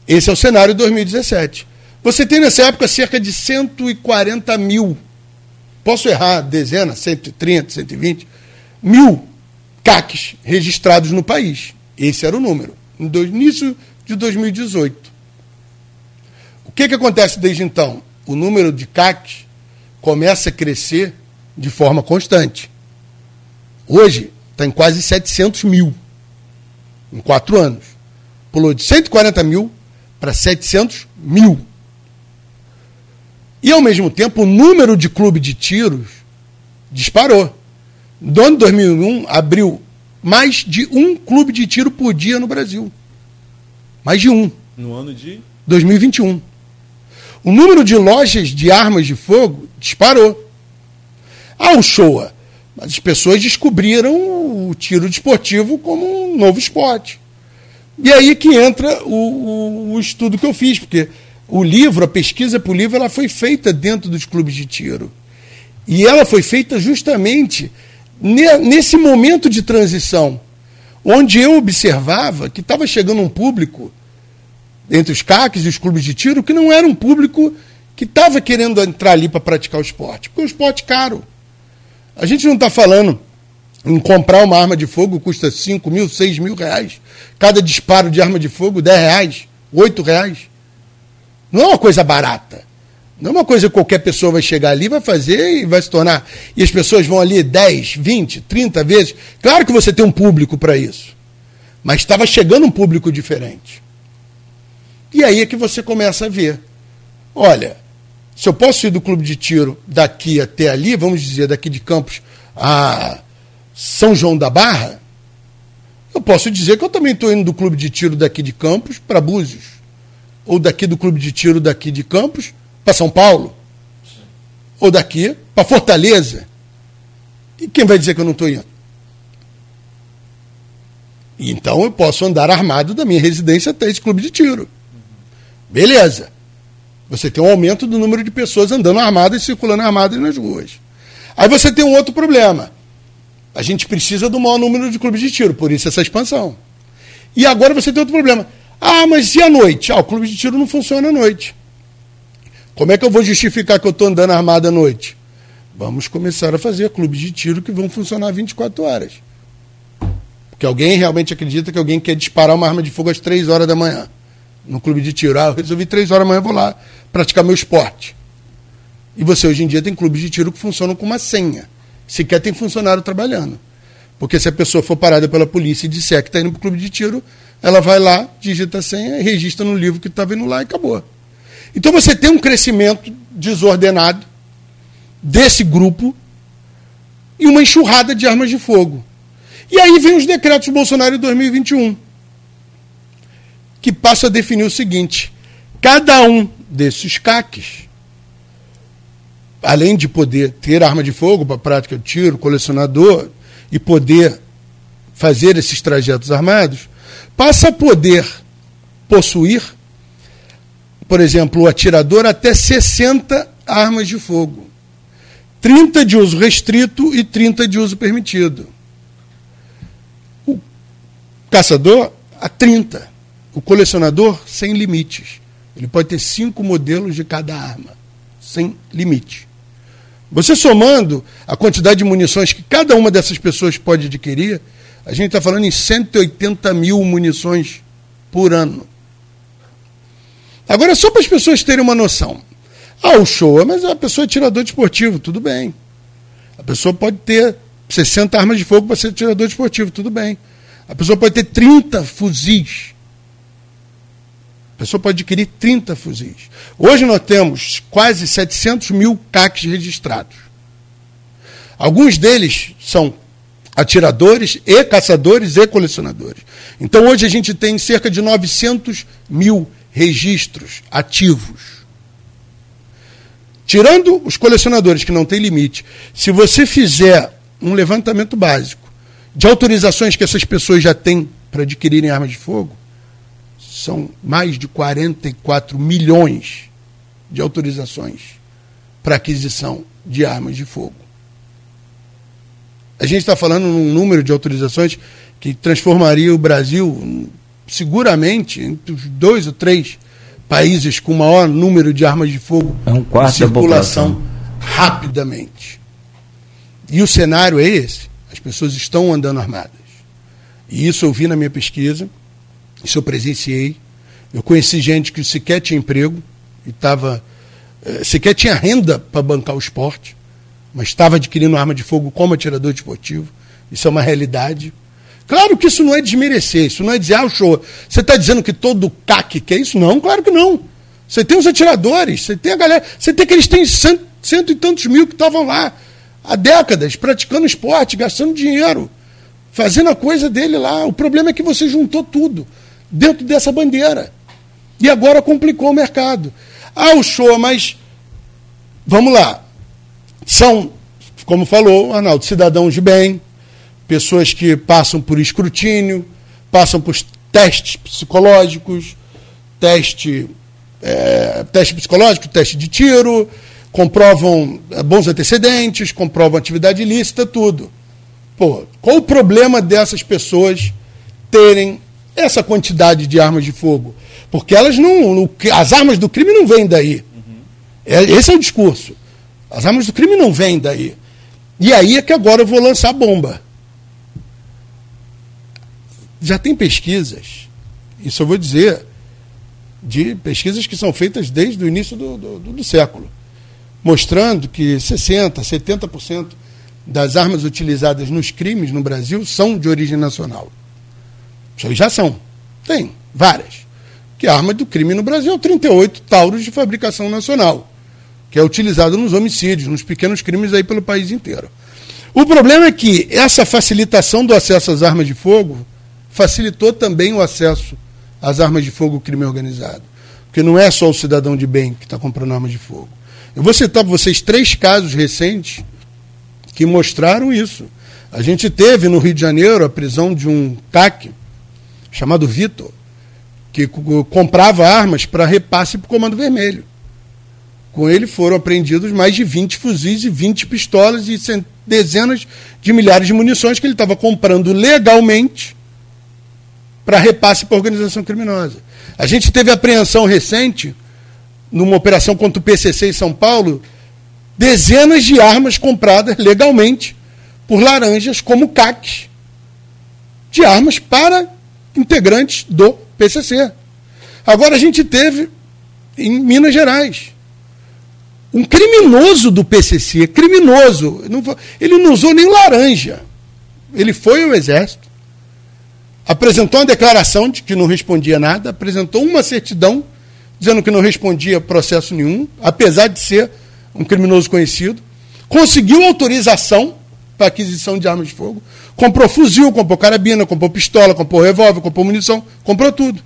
Esse é o cenário de 2017. Você tem nessa época cerca de 140 mil posso errar dezenas, 130, 120, mil CACs registrados no país. Esse era o número, no início de 2018. que, que acontece desde então? O número de CACs começa a crescer de forma constante. Hoje está em quase 700 mil em quatro anos. Pulou de 140 mil para 700 mil. E, ao mesmo tempo, o número de clubes de tiros disparou. No ano de 2001, abriu mais de um clube de tiro por dia no Brasil. Mais de um. No ano de? 2021. O número de lojas de armas de fogo disparou. O Showa. Mas as pessoas descobriram o tiro desportivo como um novo esporte. E aí que entra o, o, o estudo que eu fiz, porque o livro, a pesquisa para o livro, ela foi feita dentro dos clubes de tiro. E ela foi feita justamente nesse momento de transição, onde eu observava que estava chegando um público, entre os CACs e os clubes de tiro, que não era um público que estava querendo entrar ali para praticar o esporte, porque o esporte é caro. A gente não está falando em comprar uma arma de fogo custa 5 mil, 6 mil reais. Cada disparo de arma de fogo, 10 reais, 8 reais. Não é uma coisa barata. Não é uma coisa que qualquer pessoa vai chegar ali, vai fazer e vai se tornar. E as pessoas vão ali 10, 20, 30 vezes. Claro que você tem um público para isso. Mas estava chegando um público diferente. E aí é que você começa a ver. Olha, se eu posso ir do clube de tiro daqui até ali, vamos dizer, daqui de Campos a São João da Barra, eu posso dizer que eu também estou indo do clube de tiro daqui de Campos para Búzios. Ou daqui do clube de tiro daqui de Campos para São Paulo. Ou daqui para Fortaleza. E quem vai dizer que eu não estou indo? Então eu posso andar armado da minha residência até esse clube de tiro. Beleza. Você tem um aumento do número de pessoas andando armadas e circulando armadas nas ruas. Aí você tem um outro problema. A gente precisa do maior número de clubes de tiro, por isso essa expansão. E agora você tem outro problema. Ah, mas e à noite? Ah, o clube de tiro não funciona à noite. Como é que eu vou justificar que eu estou andando armado à noite? Vamos começar a fazer clubes de tiro que vão funcionar 24 horas. Porque alguém realmente acredita que alguém quer disparar uma arma de fogo às 3 horas da manhã no clube de tiro. Ah, eu resolvi 3 horas da manhã, vou lá praticar meu esporte. E você hoje em dia tem clubes de tiro que funcionam com uma senha. Sequer tem funcionário trabalhando. Porque se a pessoa for parada pela polícia e disser que está indo para o clube de tiro, ela vai lá, digita a senha, registra no livro que está vendo lá e acabou. Então você tem um crescimento desordenado desse grupo e uma enxurrada de armas de fogo. E aí vem os decretos Bolsonaro de 2021, que passam a definir o seguinte: cada um desses CACs, além de poder ter arma de fogo para prática de tiro, colecionador e poder fazer esses trajetos armados, passa a poder possuir por exemplo, o atirador até 60 armas de fogo. 30 de uso restrito e 30 de uso permitido. O caçador, a 30. O colecionador, sem limites. Ele pode ter cinco modelos de cada arma, sem limite. Você somando a quantidade de munições que cada uma dessas pessoas pode adquirir, a gente está falando em 180 mil munições por ano. Agora, só para as pessoas terem uma noção. Ah, o show, mas a pessoa é tirador desportivo, tudo bem. A pessoa pode ter 60 armas de fogo para ser tirador desportivo, tudo bem. A pessoa pode ter 30 fuzis. Pessoa pode adquirir 30 fuzis. Hoje nós temos quase 700 mil CACs registrados. Alguns deles são atiradores e caçadores e colecionadores. Então hoje a gente tem cerca de 900 mil registros ativos. Tirando os colecionadores que não têm limite, se você fizer um levantamento básico de autorizações que essas pessoas já têm para adquirirem armas de fogo, são mais de 44 milhões de autorizações para aquisição de armas de fogo. A gente está falando num número de autorizações que transformaria o Brasil seguramente entre os dois ou três países com maior número de armas de fogo é um quarto circulação rapidamente. E o cenário é esse. As pessoas estão andando armadas. E isso eu vi na minha pesquisa, isso eu presenciei. Eu conheci gente que sequer tinha emprego e estava. Eh, sequer tinha renda para bancar o esporte, mas estava adquirindo arma de fogo como atirador esportivo. Isso é uma realidade. Claro que isso não é desmerecer, isso não é dizer, ah, o show. Você está dizendo que todo CAC quer isso? Não, claro que não. Você tem os atiradores, você tem a galera, você tem que eles têm cento, cento e tantos mil que estavam lá há décadas praticando esporte, gastando dinheiro, fazendo a coisa dele lá. O problema é que você juntou tudo dentro dessa bandeira. E agora complicou o mercado. Ah, o show, mas vamos lá. São, como falou Arnaldo, cidadãos de bem, pessoas que passam por escrutínio, passam por testes psicológicos, teste, é, teste psicológico, teste de tiro, comprovam é, bons antecedentes, comprovam atividade ilícita, tudo. Pô, qual o problema dessas pessoas terem essa quantidade de armas de fogo? Porque elas não. As armas do crime não vêm daí. Uhum. É, esse é o discurso. As armas do crime não vêm daí. E aí é que agora eu vou lançar bomba já tem pesquisas, isso eu vou dizer, de pesquisas que são feitas desde o início do, do, do século, mostrando que 60%, 70% das armas utilizadas nos crimes no Brasil são de origem nacional. Isso aí já são. Tem, várias. Que a arma do crime no Brasil é o 38 Tauros de fabricação nacional, que é utilizado nos homicídios, nos pequenos crimes aí pelo país inteiro. O problema é que essa facilitação do acesso às armas de fogo facilitou também o acesso às armas de fogo crime organizado. Porque não é só o cidadão de bem que está comprando armas de fogo. Eu vou citar para vocês três casos recentes que mostraram isso. A gente teve no Rio de Janeiro a prisão de um CAC chamado Vitor, que comprava armas para repasse para o Comando Vermelho. Com ele foram apreendidos mais de 20 fuzis e 20 pistolas e dezenas de milhares de munições que ele estava comprando legalmente para repasse para organização criminosa. A gente teve apreensão recente, numa operação contra o PCC em São Paulo, dezenas de armas compradas legalmente por laranjas como CACs, de armas para integrantes do PCC. Agora a gente teve em Minas Gerais um criminoso do PCC, criminoso, ele não usou nem laranja. Ele foi ao exército, apresentou uma declaração de que não respondia nada, apresentou uma certidão dizendo que não respondia processo nenhum, apesar de ser um criminoso conhecido, conseguiu autorização para aquisição de armas de fogo, comprou fuzil, comprou carabina, comprou pistola, comprou revólver, comprou munição, comprou tudo.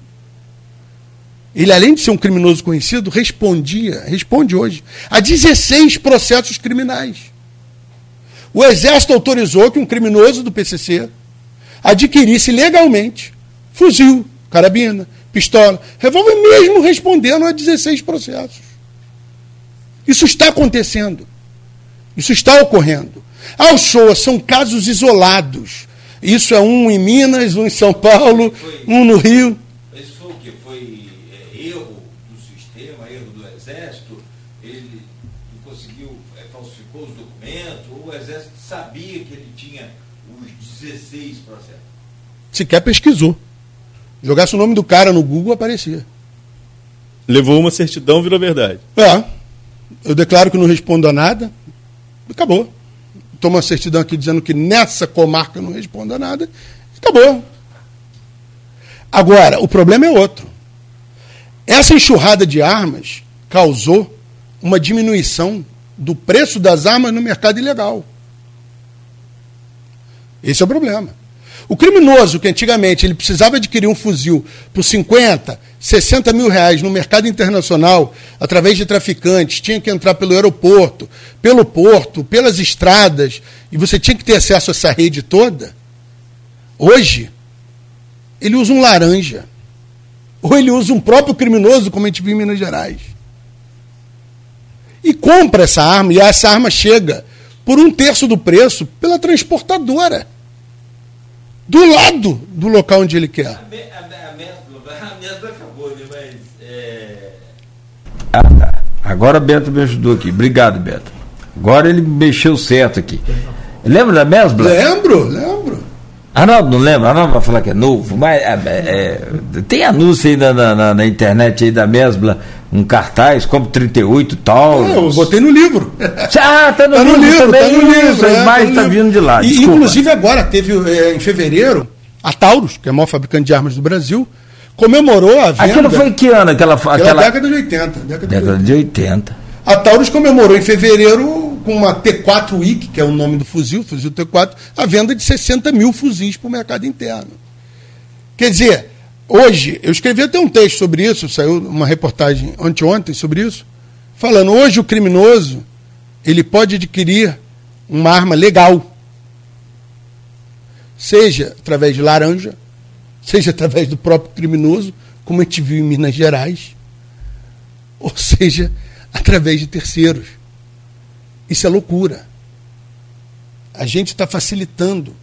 Ele, além de ser um criminoso conhecido, respondia, responde hoje, a 16 processos criminais. O Exército autorizou que um criminoso do PCC adquirisse legalmente fuzil, carabina, pistola, revólver, mesmo respondendo a 16 processos. Isso está acontecendo. Isso está ocorrendo. Ao show são casos isolados. Isso é um em Minas, um em São Paulo, um no Rio. Isso foi o quê? Foi é, erro do sistema, erro do Exército? Ele conseguiu, é, falsificou os documentos? Ou o Exército sabia que ele tinha 16 processos. Sequer pesquisou. Jogasse o nome do cara no Google, aparecia. Levou uma certidão, virou verdade. É. Eu declaro que não respondo a nada. Acabou. Toma certidão aqui dizendo que nessa comarca não respondo a nada. Acabou. Agora, o problema é outro. Essa enxurrada de armas causou uma diminuição do preço das armas no mercado ilegal. Esse é o problema. O criminoso, que antigamente ele precisava adquirir um fuzil por 50, 60 mil reais no mercado internacional, através de traficantes, tinha que entrar pelo aeroporto, pelo porto, pelas estradas, e você tinha que ter acesso a essa rede toda. Hoje, ele usa um laranja. Ou ele usa um próprio criminoso, como a gente viu em Minas Gerais. E compra essa arma, e essa arma chega por um terço do preço pela transportadora do lado do local onde ele quer. A, a, acabou, né? Mas. É... Ah, tá. Agora Beto me ajudou aqui. Obrigado, Beto. Agora ele mexeu certo aqui. Lembra da Mesbla? Lembro, lembro. Arnaldo não lembra? Arnaldo vai falar que é novo, mas é, é, tem anúncio aí na, na, na, internet aí da Mesbla, um cartaz, como 38 tal. É, eu botei no livro. Ah, tá no, tá livro, no livro também. Tá no livro, a é, imagem tá, tá vindo de lá. E, inclusive agora, teve é, em fevereiro, a Taurus, que é a maior fabricante de armas do Brasil, comemorou a venda. Aquilo foi em que ano? Aquela, aquela... década de 80. Década, década de 80. A Taurus comemorou em fevereiro com uma T4 WIC, que é o nome do fuzil, fuzil T4, a venda de 60 mil fuzis para o mercado interno. Quer dizer, hoje, eu escrevi até um texto sobre isso, saiu uma reportagem anteontem sobre isso, falando, hoje o criminoso, ele pode adquirir uma arma legal, seja através de laranja, seja através do próprio criminoso, como a gente viu em Minas Gerais, ou seja, através de terceiros. Isso é loucura. A gente está facilitando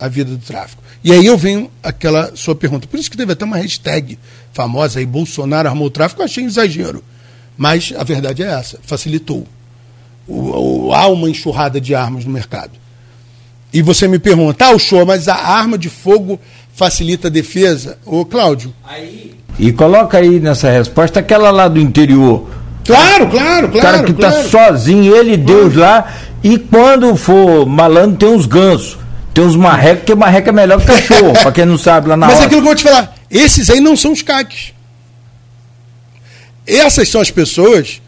a vida do tráfico. E aí eu venho aquela sua pergunta. Por isso que teve até uma hashtag famosa aí, Bolsonaro armou o tráfico, eu achei um exagero. Mas a verdade é essa, facilitou. O, o, há uma enxurrada de armas no mercado. E você me pergunta, ah, o show, mas a arma de fogo facilita a defesa? Ô, Cláudio. Aí... E coloca aí nessa resposta aquela lá do interior Claro, claro, claro. O cara que tá claro. tá sozinho, ele e Deus lá. E quando for malandro, tem uns gansos. Tem uns marrecos, que marreca é melhor que cachorro, pra quem não sabe lá na Mas hora. é aquilo que eu vou te falar. Esses aí não são os caques. Essas são as pessoas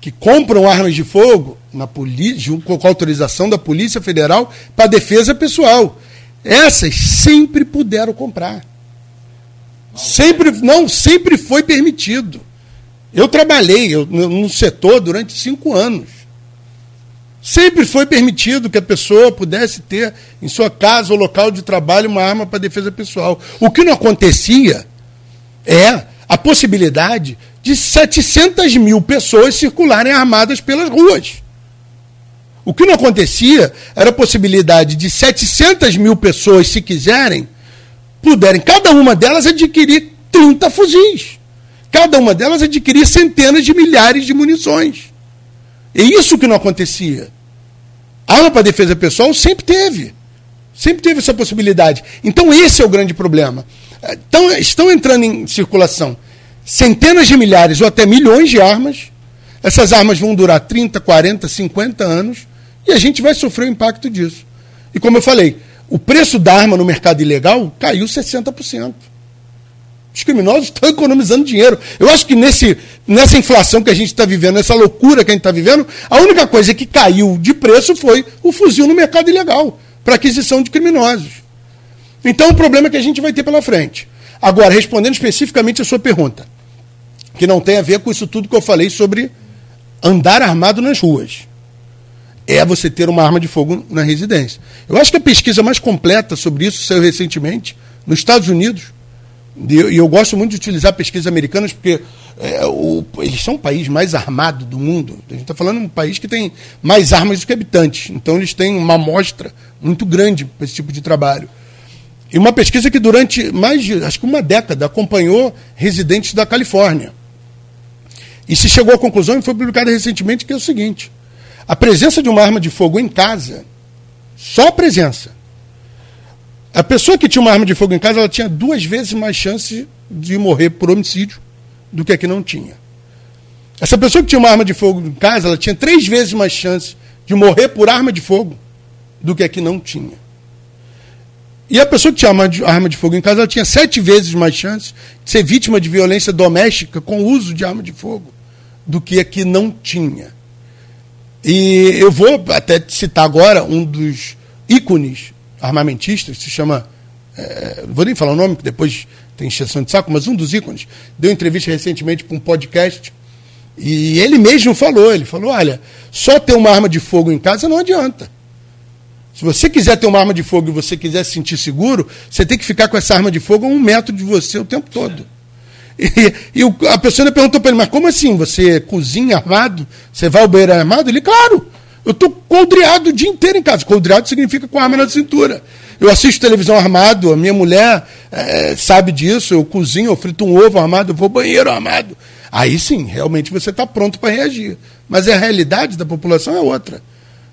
que compram armas de fogo na polícia, com autorização da Polícia Federal para defesa pessoal. Essas sempre puderam comprar. Sempre, não, sempre foi permitido. Eu trabalhei no setor durante cinco anos. Sempre foi permitido que a pessoa pudesse ter em sua casa ou local de trabalho uma arma para defesa pessoal. O que não acontecia é a possibilidade de 700 mil pessoas circularem armadas pelas ruas. O que não acontecia era a possibilidade de 700 mil pessoas, se quiserem, puderem, cada uma delas, adquirir 30 fuzis. Cada uma delas adquiria centenas de milhares de munições. É isso que não acontecia. Arma para defesa pessoal sempre teve. Sempre teve essa possibilidade. Então, esse é o grande problema. Então, estão entrando em circulação centenas de milhares ou até milhões de armas. Essas armas vão durar 30, 40, 50 anos e a gente vai sofrer o impacto disso. E como eu falei, o preço da arma no mercado ilegal caiu 60%. Os criminosos estão economizando dinheiro. Eu acho que nesse, nessa inflação que a gente está vivendo, nessa loucura que a gente está vivendo, a única coisa que caiu de preço foi o fuzil no mercado ilegal para aquisição de criminosos. Então o problema é que a gente vai ter pela frente. Agora, respondendo especificamente a sua pergunta, que não tem a ver com isso tudo que eu falei sobre andar armado nas ruas. É você ter uma arma de fogo na residência. Eu acho que a pesquisa mais completa sobre isso saiu recentemente nos Estados Unidos e eu, eu, gosto muito de utilizar pesquisas americanas porque é, o, eles são o país mais armado do mundo. A gente está falando de um país que tem mais armas do que habitantes. Então eles têm uma amostra muito grande para esse tipo de trabalho. E uma pesquisa que durante mais de, acho que uma década, acompanhou residentes da Califórnia. E se chegou à conclusão, e foi publicada recentemente, que é o seguinte: a presença de uma arma de fogo em casa, só a presença, a pessoa que tinha uma arma de fogo em casa, ela tinha duas vezes mais chance de morrer por homicídio do que a que não tinha. Essa pessoa que tinha uma arma de fogo em casa, ela tinha três vezes mais chance de morrer por arma de fogo do que a que não tinha. E a pessoa que tinha arma de, fogo em casa, ela tinha sete vezes mais chance de ser vítima de violência doméstica com o uso de arma de fogo do que a que não tinha. E eu vou até citar agora um dos ícones armamentista, se chama. É, vou nem falar o nome, que depois tem exceção de saco, mas um dos ícones, deu entrevista recentemente para um podcast. E ele mesmo falou: ele falou, olha, só ter uma arma de fogo em casa não adianta. Se você quiser ter uma arma de fogo e você quiser se sentir seguro, você tem que ficar com essa arma de fogo a um metro de você o tempo todo. E, e a pessoa perguntou para ele, mas como assim? Você cozinha armado? Você vai ao banheiro armado? Ele, claro. Eu estou coldreado o dia inteiro em casa. Coldreado significa com arma na cintura. Eu assisto televisão armado, a minha mulher é, sabe disso, eu cozinho, eu frito um ovo armado, eu vou ao banheiro armado. Aí sim, realmente você está pronto para reagir. Mas a realidade da população é outra.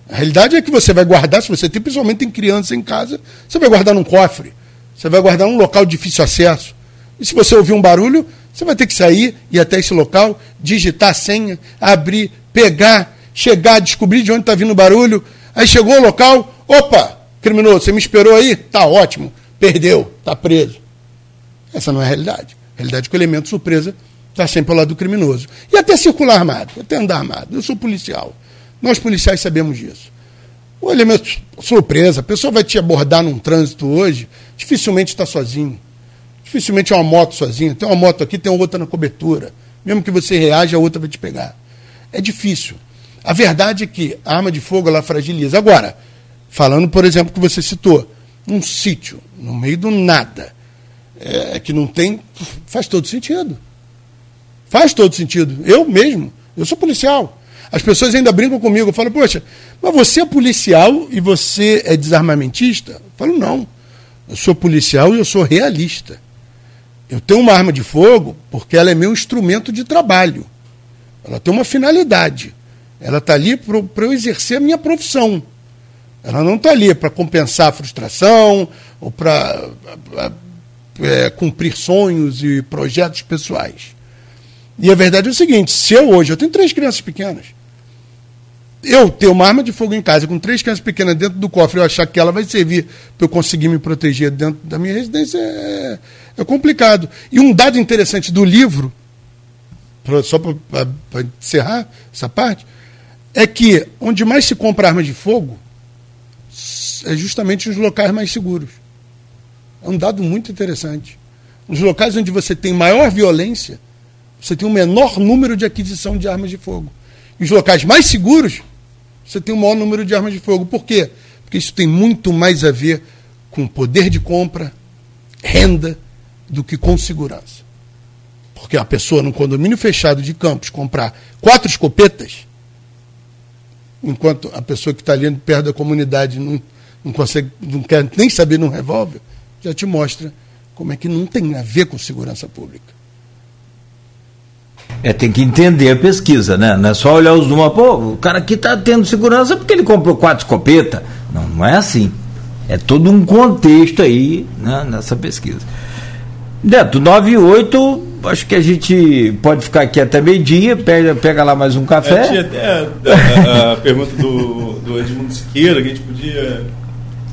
A realidade é que você vai guardar, se você tem, principalmente tem criança em casa, você vai guardar num cofre, você vai guardar num local de difícil acesso. E se você ouvir um barulho, você vai ter que sair, ir até esse local, digitar a senha, abrir, pegar, chegar, descobrir de onde está vindo o barulho. Aí chegou ao local, opa, criminoso, você me esperou aí? Tá ótimo, perdeu, tá preso. Essa não é a realidade. A realidade é que o elemento surpresa está sempre ao lado do criminoso. E até circular armado, até andar armado. Eu sou policial. Nós policiais sabemos disso. O elemento surpresa, a pessoa vai te abordar num trânsito hoje, dificilmente está sozinho. Dificilmente é uma moto sozinha. Tem uma moto aqui, tem outra na cobertura. Mesmo que você reaja, a outra vai te pegar. É difícil. A verdade é que a arma de fogo ela fragiliza. Agora, falando, por exemplo, que você citou, um sítio, no meio do nada, é, que não tem. faz todo sentido. Faz todo sentido. Eu mesmo, eu sou policial. As pessoas ainda brincam comigo, eu falo, poxa, mas você é policial e você é desarmamentista? Eu falo, não. Eu sou policial e eu sou realista. Eu tenho uma arma de fogo porque ela é meu instrumento de trabalho. Ela tem uma finalidade. Ela está ali para eu exercer a minha profissão. Ela não está ali para compensar a frustração ou para é, cumprir sonhos e projetos pessoais. E a verdade é o seguinte: se eu hoje, eu tenho três crianças pequenas, eu ter uma arma de fogo em casa com três crianças pequenas dentro do cofre eu achar que ela vai servir para eu conseguir me proteger dentro da minha residência é, é complicado. E um dado interessante do livro, só para encerrar essa parte, é que onde mais se compra arma de fogo é justamente os locais mais seguros. É um dado muito interessante. Nos locais onde você tem maior violência, você tem um menor número de aquisição de armas de fogo. E os locais mais seguros, você tem um maior número de armas de fogo. Por quê? Porque isso tem muito mais a ver com poder de compra, renda, do que com segurança. Porque a pessoa num condomínio fechado de campos comprar quatro escopetas, enquanto a pessoa que está ali perto da comunidade não, não consegue, não quer nem saber num revólver, já te mostra como é que não tem a ver com segurança pública. É, tem que entender a pesquisa, né? Não é só olhar os números, pô, o cara aqui está tendo segurança porque ele comprou quatro escopetas. Não, não é assim. É todo um contexto aí né, nessa pesquisa. Neto, 9 e 8, acho que a gente pode ficar aqui até meio-dia, pega, pega lá mais um café. É, tinha até a, a, a pergunta do, do Edmundo Siqueira, que a gente podia.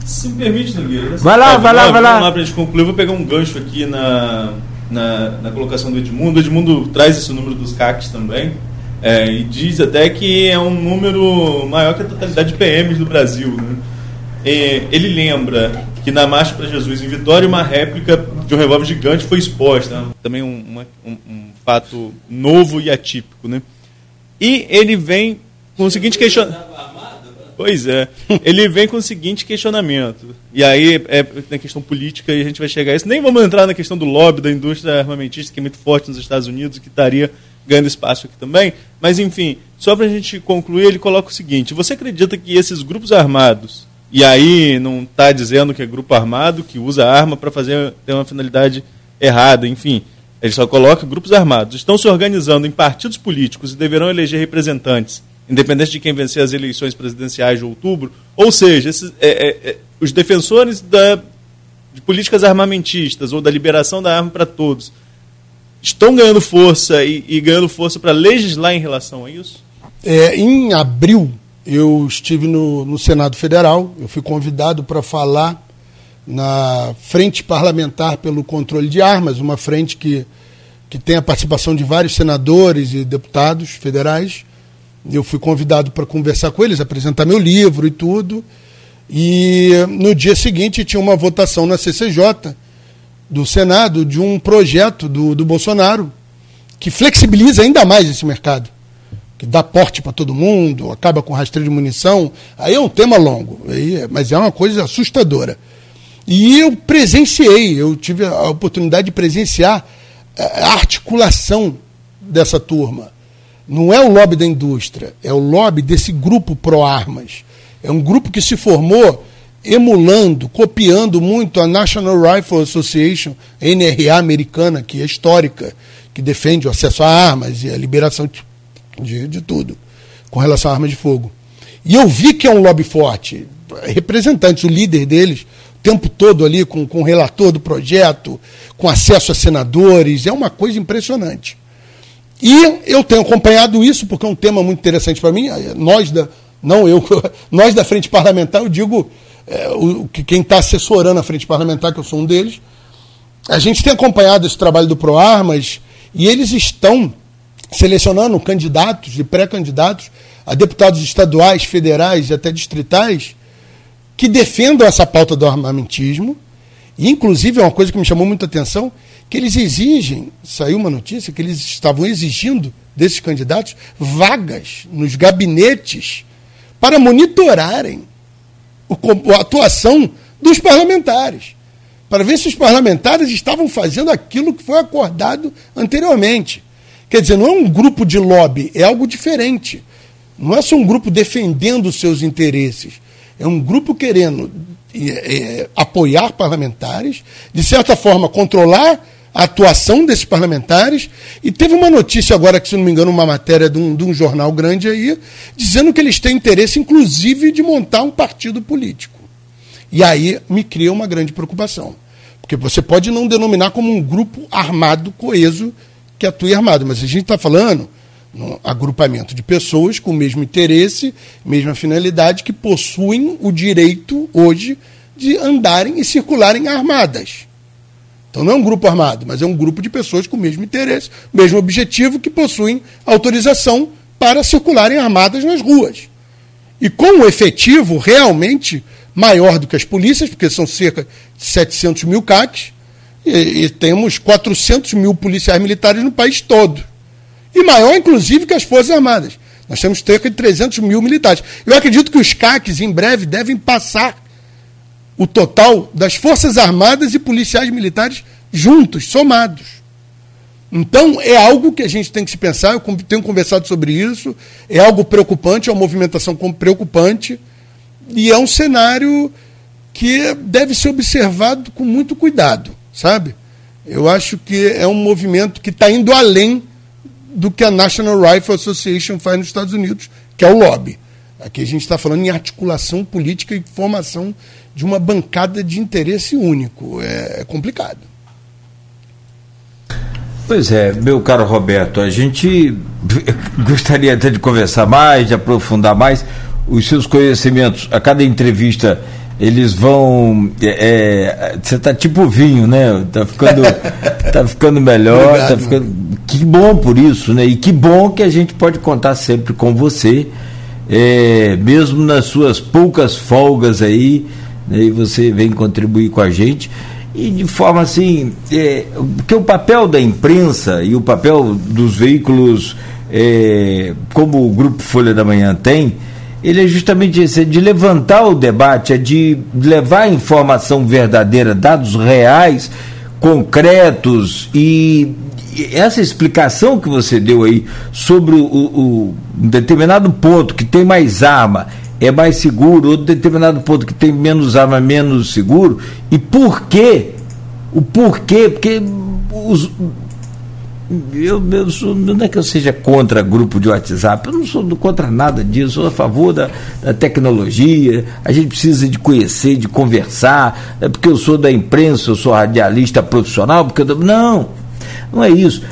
Se me permite, Nogueira. Vai lá, vai lá, vai lá. Vamos lá pra gente concluir. Eu vou pegar um gancho aqui na, na, na colocação do Edmundo. O Edmundo traz esse número dos CACs também. É, e diz até que é um número maior que a totalidade de PMs do Brasil. Né? É, ele lembra que na Marcha para Jesus em Vitória uma réplica de um revólver gigante foi exposta. Também um, uma, um, um, fato novo e atípico. Né? E ele vem com o seguinte questionamento. Pois é. Ele vem com o seguinte questionamento. E aí é na questão política e a gente vai chegar a isso. Nem vamos entrar na questão do lobby da indústria armamentista, que é muito forte nos Estados Unidos, que estaria ganhando espaço aqui também. Mas, enfim, só para a gente concluir, ele coloca o seguinte: você acredita que esses grupos armados e aí não está dizendo que é grupo armado que usa arma para fazer ter uma finalidade errada, enfim. Ele só coloca grupos armados. Estão se organizando em partidos políticos e deverão eleger representantes, independente de quem vencer as eleições presidenciais de outubro. Ou seja, esses, é, é, é, os defensores da, de políticas armamentistas ou da liberação da arma para todos estão ganhando força e, e ganhando força para legislar em relação a isso? É, em abril eu estive no, no Senado Federal, eu fui convidado para falar na Frente Parlamentar pelo Controle de Armas, uma frente que, que tem a participação de vários senadores e deputados federais. Eu fui convidado para conversar com eles, apresentar meu livro e tudo. E no dia seguinte tinha uma votação na CCJ do Senado de um projeto do, do Bolsonaro que flexibiliza ainda mais esse mercado que dá porte para todo mundo, acaba com rastreio de munição. Aí é um tema longo, aí, mas é uma coisa assustadora. E eu presenciei, eu tive a oportunidade de presenciar eh, a articulação dessa turma. Não é o lobby da indústria, é o lobby desse grupo pró-armas. É um grupo que se formou emulando, copiando muito a National Rifle Association, NRA americana, que é histórica, que defende o acesso a armas e a liberação de de, de tudo com relação à arma de fogo. E eu vi que é um lobby forte. Representantes, o líder deles, o tempo todo ali com, com o relator do projeto, com acesso a senadores, é uma coisa impressionante. E eu tenho acompanhado isso, porque é um tema muito interessante para mim. Nós da, não eu, nós da frente parlamentar, eu digo é, o, que quem está assessorando a frente parlamentar, que eu sou um deles, a gente tem acompanhado esse trabalho do ProArmas e eles estão selecionando candidatos e pré-candidatos a deputados estaduais, federais e até distritais que defendam essa pauta do armamentismo. E, inclusive, é uma coisa que me chamou muita atenção, que eles exigem, saiu uma notícia, que eles estavam exigindo desses candidatos vagas nos gabinetes para monitorarem a atuação dos parlamentares, para ver se os parlamentares estavam fazendo aquilo que foi acordado anteriormente. Quer dizer, não é um grupo de lobby, é algo diferente. Não é só um grupo defendendo seus interesses, é um grupo querendo é, é, apoiar parlamentares, de certa forma controlar a atuação desses parlamentares. E teve uma notícia agora, que se não me engano, uma matéria de um, de um jornal grande aí, dizendo que eles têm interesse, inclusive, de montar um partido político. E aí me cria uma grande preocupação. Porque você pode não denominar como um grupo armado, coeso, que atue armado, mas a gente está falando um agrupamento de pessoas com o mesmo interesse, mesma finalidade, que possuem o direito hoje de andarem e circularem armadas. Então não é um grupo armado, mas é um grupo de pessoas com o mesmo interesse, mesmo objetivo, que possuem autorização para circularem armadas nas ruas. E com o efetivo realmente maior do que as polícias, porque são cerca de 700 mil CACs, e, e temos 400 mil policiais militares no país todo. E maior, inclusive, que as Forças Armadas. Nós temos cerca de 300 mil militares. Eu acredito que os CACs, em breve, devem passar o total das Forças Armadas e policiais militares juntos, somados. Então, é algo que a gente tem que se pensar. Eu tenho conversado sobre isso. É algo preocupante, é uma movimentação preocupante. E é um cenário que deve ser observado com muito cuidado, sabe? Eu acho que é um movimento que está indo além do que a National Rifle Association faz nos Estados Unidos, que é o lobby. Aqui a gente está falando em articulação política e formação de uma bancada de interesse único. É, é complicado. Pois é, meu caro Roberto, a gente gostaria até de conversar mais, de aprofundar mais os seus conhecimentos. A cada entrevista eles vão. É, é, você está tipo vinho, né? Tá ficando, tá ficando melhor, tá Obrigado, tá ficando. Que bom por isso, né? E que bom que a gente pode contar sempre com você, é, mesmo nas suas poucas folgas aí, né? e você vem contribuir com a gente. E de forma assim, é, porque o papel da imprensa e o papel dos veículos, é, como o Grupo Folha da Manhã tem, ele é justamente esse, é de levantar o debate, é de levar informação verdadeira, dados reais, concretos e essa explicação que você deu aí sobre o, o um determinado ponto que tem mais arma é mais seguro, outro determinado ponto que tem menos arma menos seguro, e por quê? O porquê? Porque os, eu, eu sou, não é que eu seja contra grupo de WhatsApp, eu não sou contra nada disso, sou a favor da, da tecnologia, a gente precisa de conhecer, de conversar, é porque eu sou da imprensa, eu sou radialista profissional, porque eu, não, não é isso.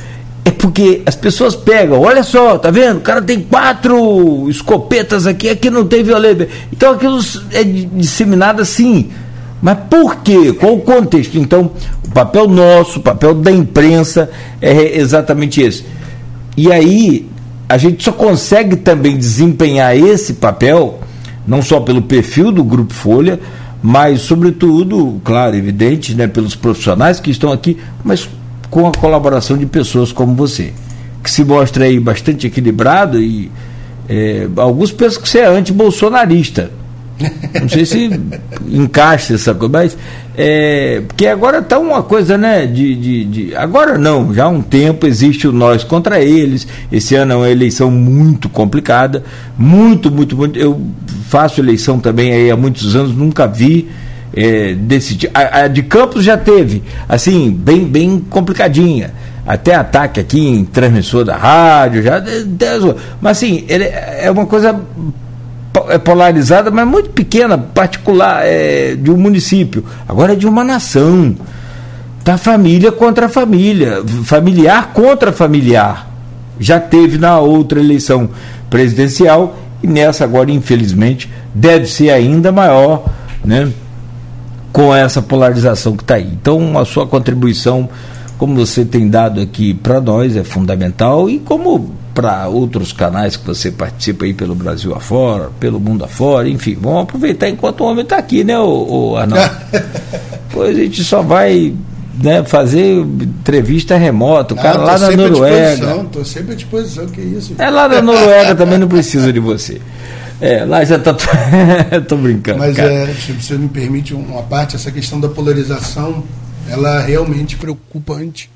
É porque as pessoas pegam, olha só, tá vendo? O cara tem quatro escopetas aqui, aqui não tem violência. Então aquilo é disseminado assim. Mas por quê? Qual o contexto? Então, o papel nosso, o papel da imprensa é exatamente esse. E aí, a gente só consegue também desempenhar esse papel, não só pelo perfil do Grupo Folha, mas, sobretudo, claro, evidente, né, pelos profissionais que estão aqui, mas com a colaboração de pessoas como você, que se mostra aí bastante equilibrado e é, alguns pensam que você é anti-bolsonarista. Não sei se encaixa essa coisa, mas é, porque agora está uma coisa, né? De, de, de, agora não, já há um tempo existe o nós contra eles. Esse ano é uma eleição muito complicada, muito, muito, muito. Eu faço eleição também aí há muitos anos, nunca vi é, desse a, a de Campos já teve, assim, bem, bem complicadinha até ataque aqui em transmissor da rádio, já, mas assim, ele é uma coisa é polarizada, mas muito pequena, particular, é, de um município. Agora é de uma nação. Tá família contra família, familiar contra familiar. Já teve na outra eleição presidencial e nessa agora, infelizmente, deve ser ainda maior, né? Com essa polarização que está aí. Então, a sua contribuição, como você tem dado aqui para nós, é fundamental e como para outros canais que você participa aí pelo Brasil afora, pelo mundo afora, enfim, vamos aproveitar enquanto o homem está aqui, né, o, o Arnaldo? Depois a gente só vai né, fazer entrevista remota, o cara ah, lá na Noruega. Estou sempre à disposição, que isso. É lá na Noruega também não precisa de você. É, lá já está. Estou brincando. Mas é, se você me permite uma parte, essa questão da polarização, ela é realmente preocupante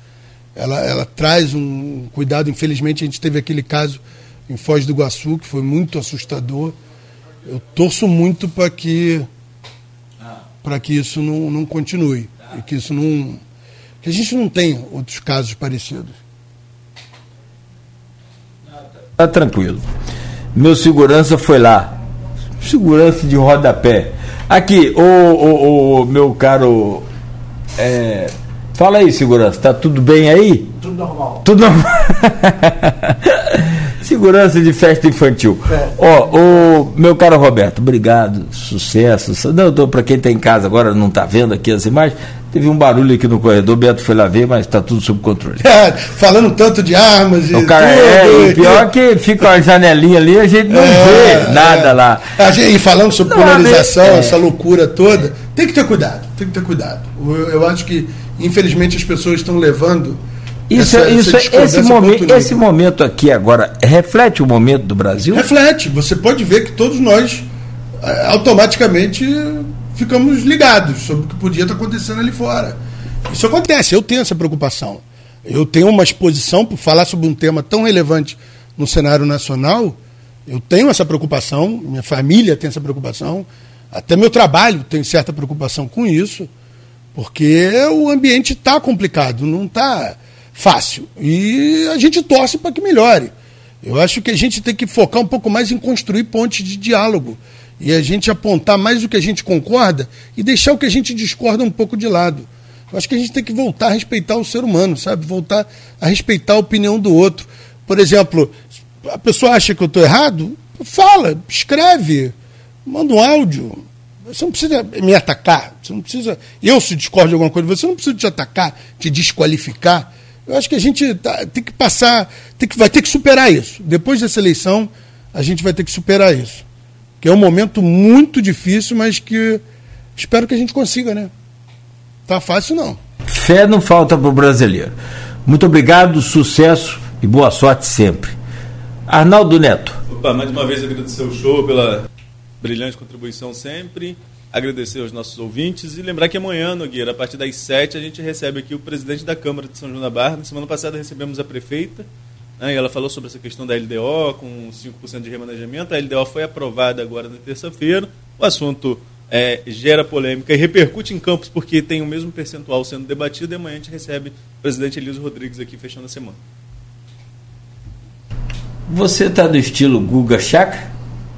ela, ela traz um cuidado. Infelizmente, a gente teve aquele caso em Foz do Iguaçu, que foi muito assustador. Eu torço muito para que, para que isso não, não continue. E que isso não. que a gente não tenha outros casos parecidos. Tá tranquilo. Meu segurança foi lá. Segurança de rodapé. Aqui, o, o, o meu caro. É, Fala aí, segurança, tá tudo bem aí? Tudo normal. Tudo normal. segurança de festa infantil. É. Ó, o meu caro Roberto, obrigado, sucesso. Não, para quem está em casa agora não está vendo aqui as imagens. Teve um barulho aqui no corredor, Beto foi lá ver, mas está tudo sob controle. É, falando tanto de armas e o cara, tudo. É, e pior que fica uma janelinha ali, a gente não é, vê nada é. lá. Gente, e falando sobre não, polarização, é. essa loucura toda, tem que ter cuidado, tem que ter cuidado. Eu, eu acho que infelizmente as pessoas estão levando isso, essa, isso, essa esse, momento, esse momento aqui agora reflete o momento do Brasil? Reflete. Você pode ver que todos nós é, automaticamente ficamos ligados sobre o que podia estar acontecendo ali fora. Isso acontece, eu tenho essa preocupação. Eu tenho uma exposição para falar sobre um tema tão relevante no cenário nacional. Eu tenho essa preocupação, minha família tem essa preocupação, até meu trabalho tem certa preocupação com isso. Porque o ambiente está complicado, não está fácil. E a gente torce para que melhore. Eu acho que a gente tem que focar um pouco mais em construir pontes de diálogo. E a gente apontar mais o que a gente concorda e deixar o que a gente discorda um pouco de lado. Eu acho que a gente tem que voltar a respeitar o ser humano, sabe? Voltar a respeitar a opinião do outro. Por exemplo, a pessoa acha que eu estou errado? Fala, escreve, manda um áudio, você não precisa me atacar. Você não precisa. Eu, se discordo de alguma coisa, você não precisa te atacar, te desqualificar. Eu acho que a gente tá, tem que passar, tem que, vai ter que superar isso. Depois dessa eleição, a gente vai ter que superar isso. Que é um momento muito difícil, mas que espero que a gente consiga, né? Tá fácil não. Fé não falta para o brasileiro. Muito obrigado, sucesso e boa sorte sempre. Arnaldo Neto. Opa, mais uma vez agradecer o show pela brilhante contribuição sempre. Agradecer aos nossos ouvintes e lembrar que amanhã, Nogueira, a partir das 7, a gente recebe aqui o presidente da Câmara de São João da Barra. Na semana passada recebemos a prefeita né, e ela falou sobre essa questão da LDO com 5% de remanejamento. A LDO foi aprovada agora na terça-feira. O assunto é, gera polêmica e repercute em campos porque tem o mesmo percentual sendo debatido e amanhã a gente recebe o presidente Elísio Rodrigues aqui fechando a semana. Você está do estilo Guga Chakra?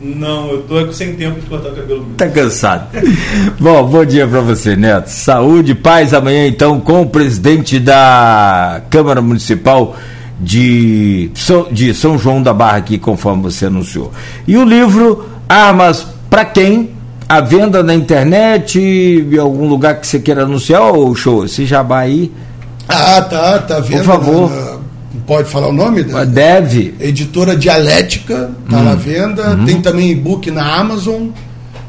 Não, eu tô sem tempo de cortar o cabelo. Tá cansado. Bom, bom dia para você, Neto. Saúde, paz amanhã então com o presidente da Câmara Municipal de São, de São João da Barra aqui, conforme você anunciou. E o livro Armas para quem? A venda na internet, em algum lugar que você queira anunciar, ou show? Esse jabá aí. Ah, tá, tá vendo. Por favor. Na, pode falar o nome? Da, Deve. Editora Dialética, está hum. à venda. Hum. Tem também e-book na Amazon.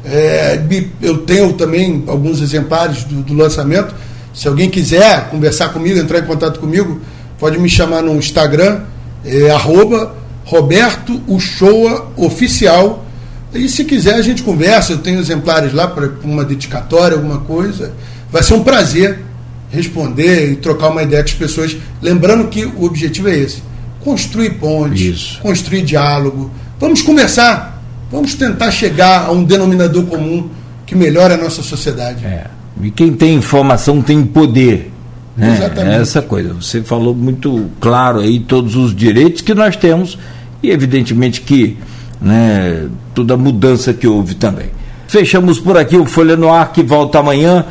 É, eu tenho também alguns exemplares do, do, lançamento. Se alguém quiser conversar comigo, entrar em contato comigo, pode me chamar no Instagram, é, arroba Roberto Uchoa Oficial. E se quiser a gente conversa, eu tenho exemplares lá para uma dedicatória, alguma coisa. Vai ser um prazer responder e trocar uma ideia com as pessoas. Lembrando que o objetivo é esse: construir pontes, Isso. construir diálogo. Vamos conversar, vamos tentar chegar a um denominador comum que melhore a nossa sociedade. É. E quem tem informação tem poder. Né? Exatamente. É essa coisa. Você falou muito claro aí todos os direitos que nós temos e evidentemente que né, toda a mudança que houve também. Fechamos por aqui o Folha no Ar, que volta amanhã.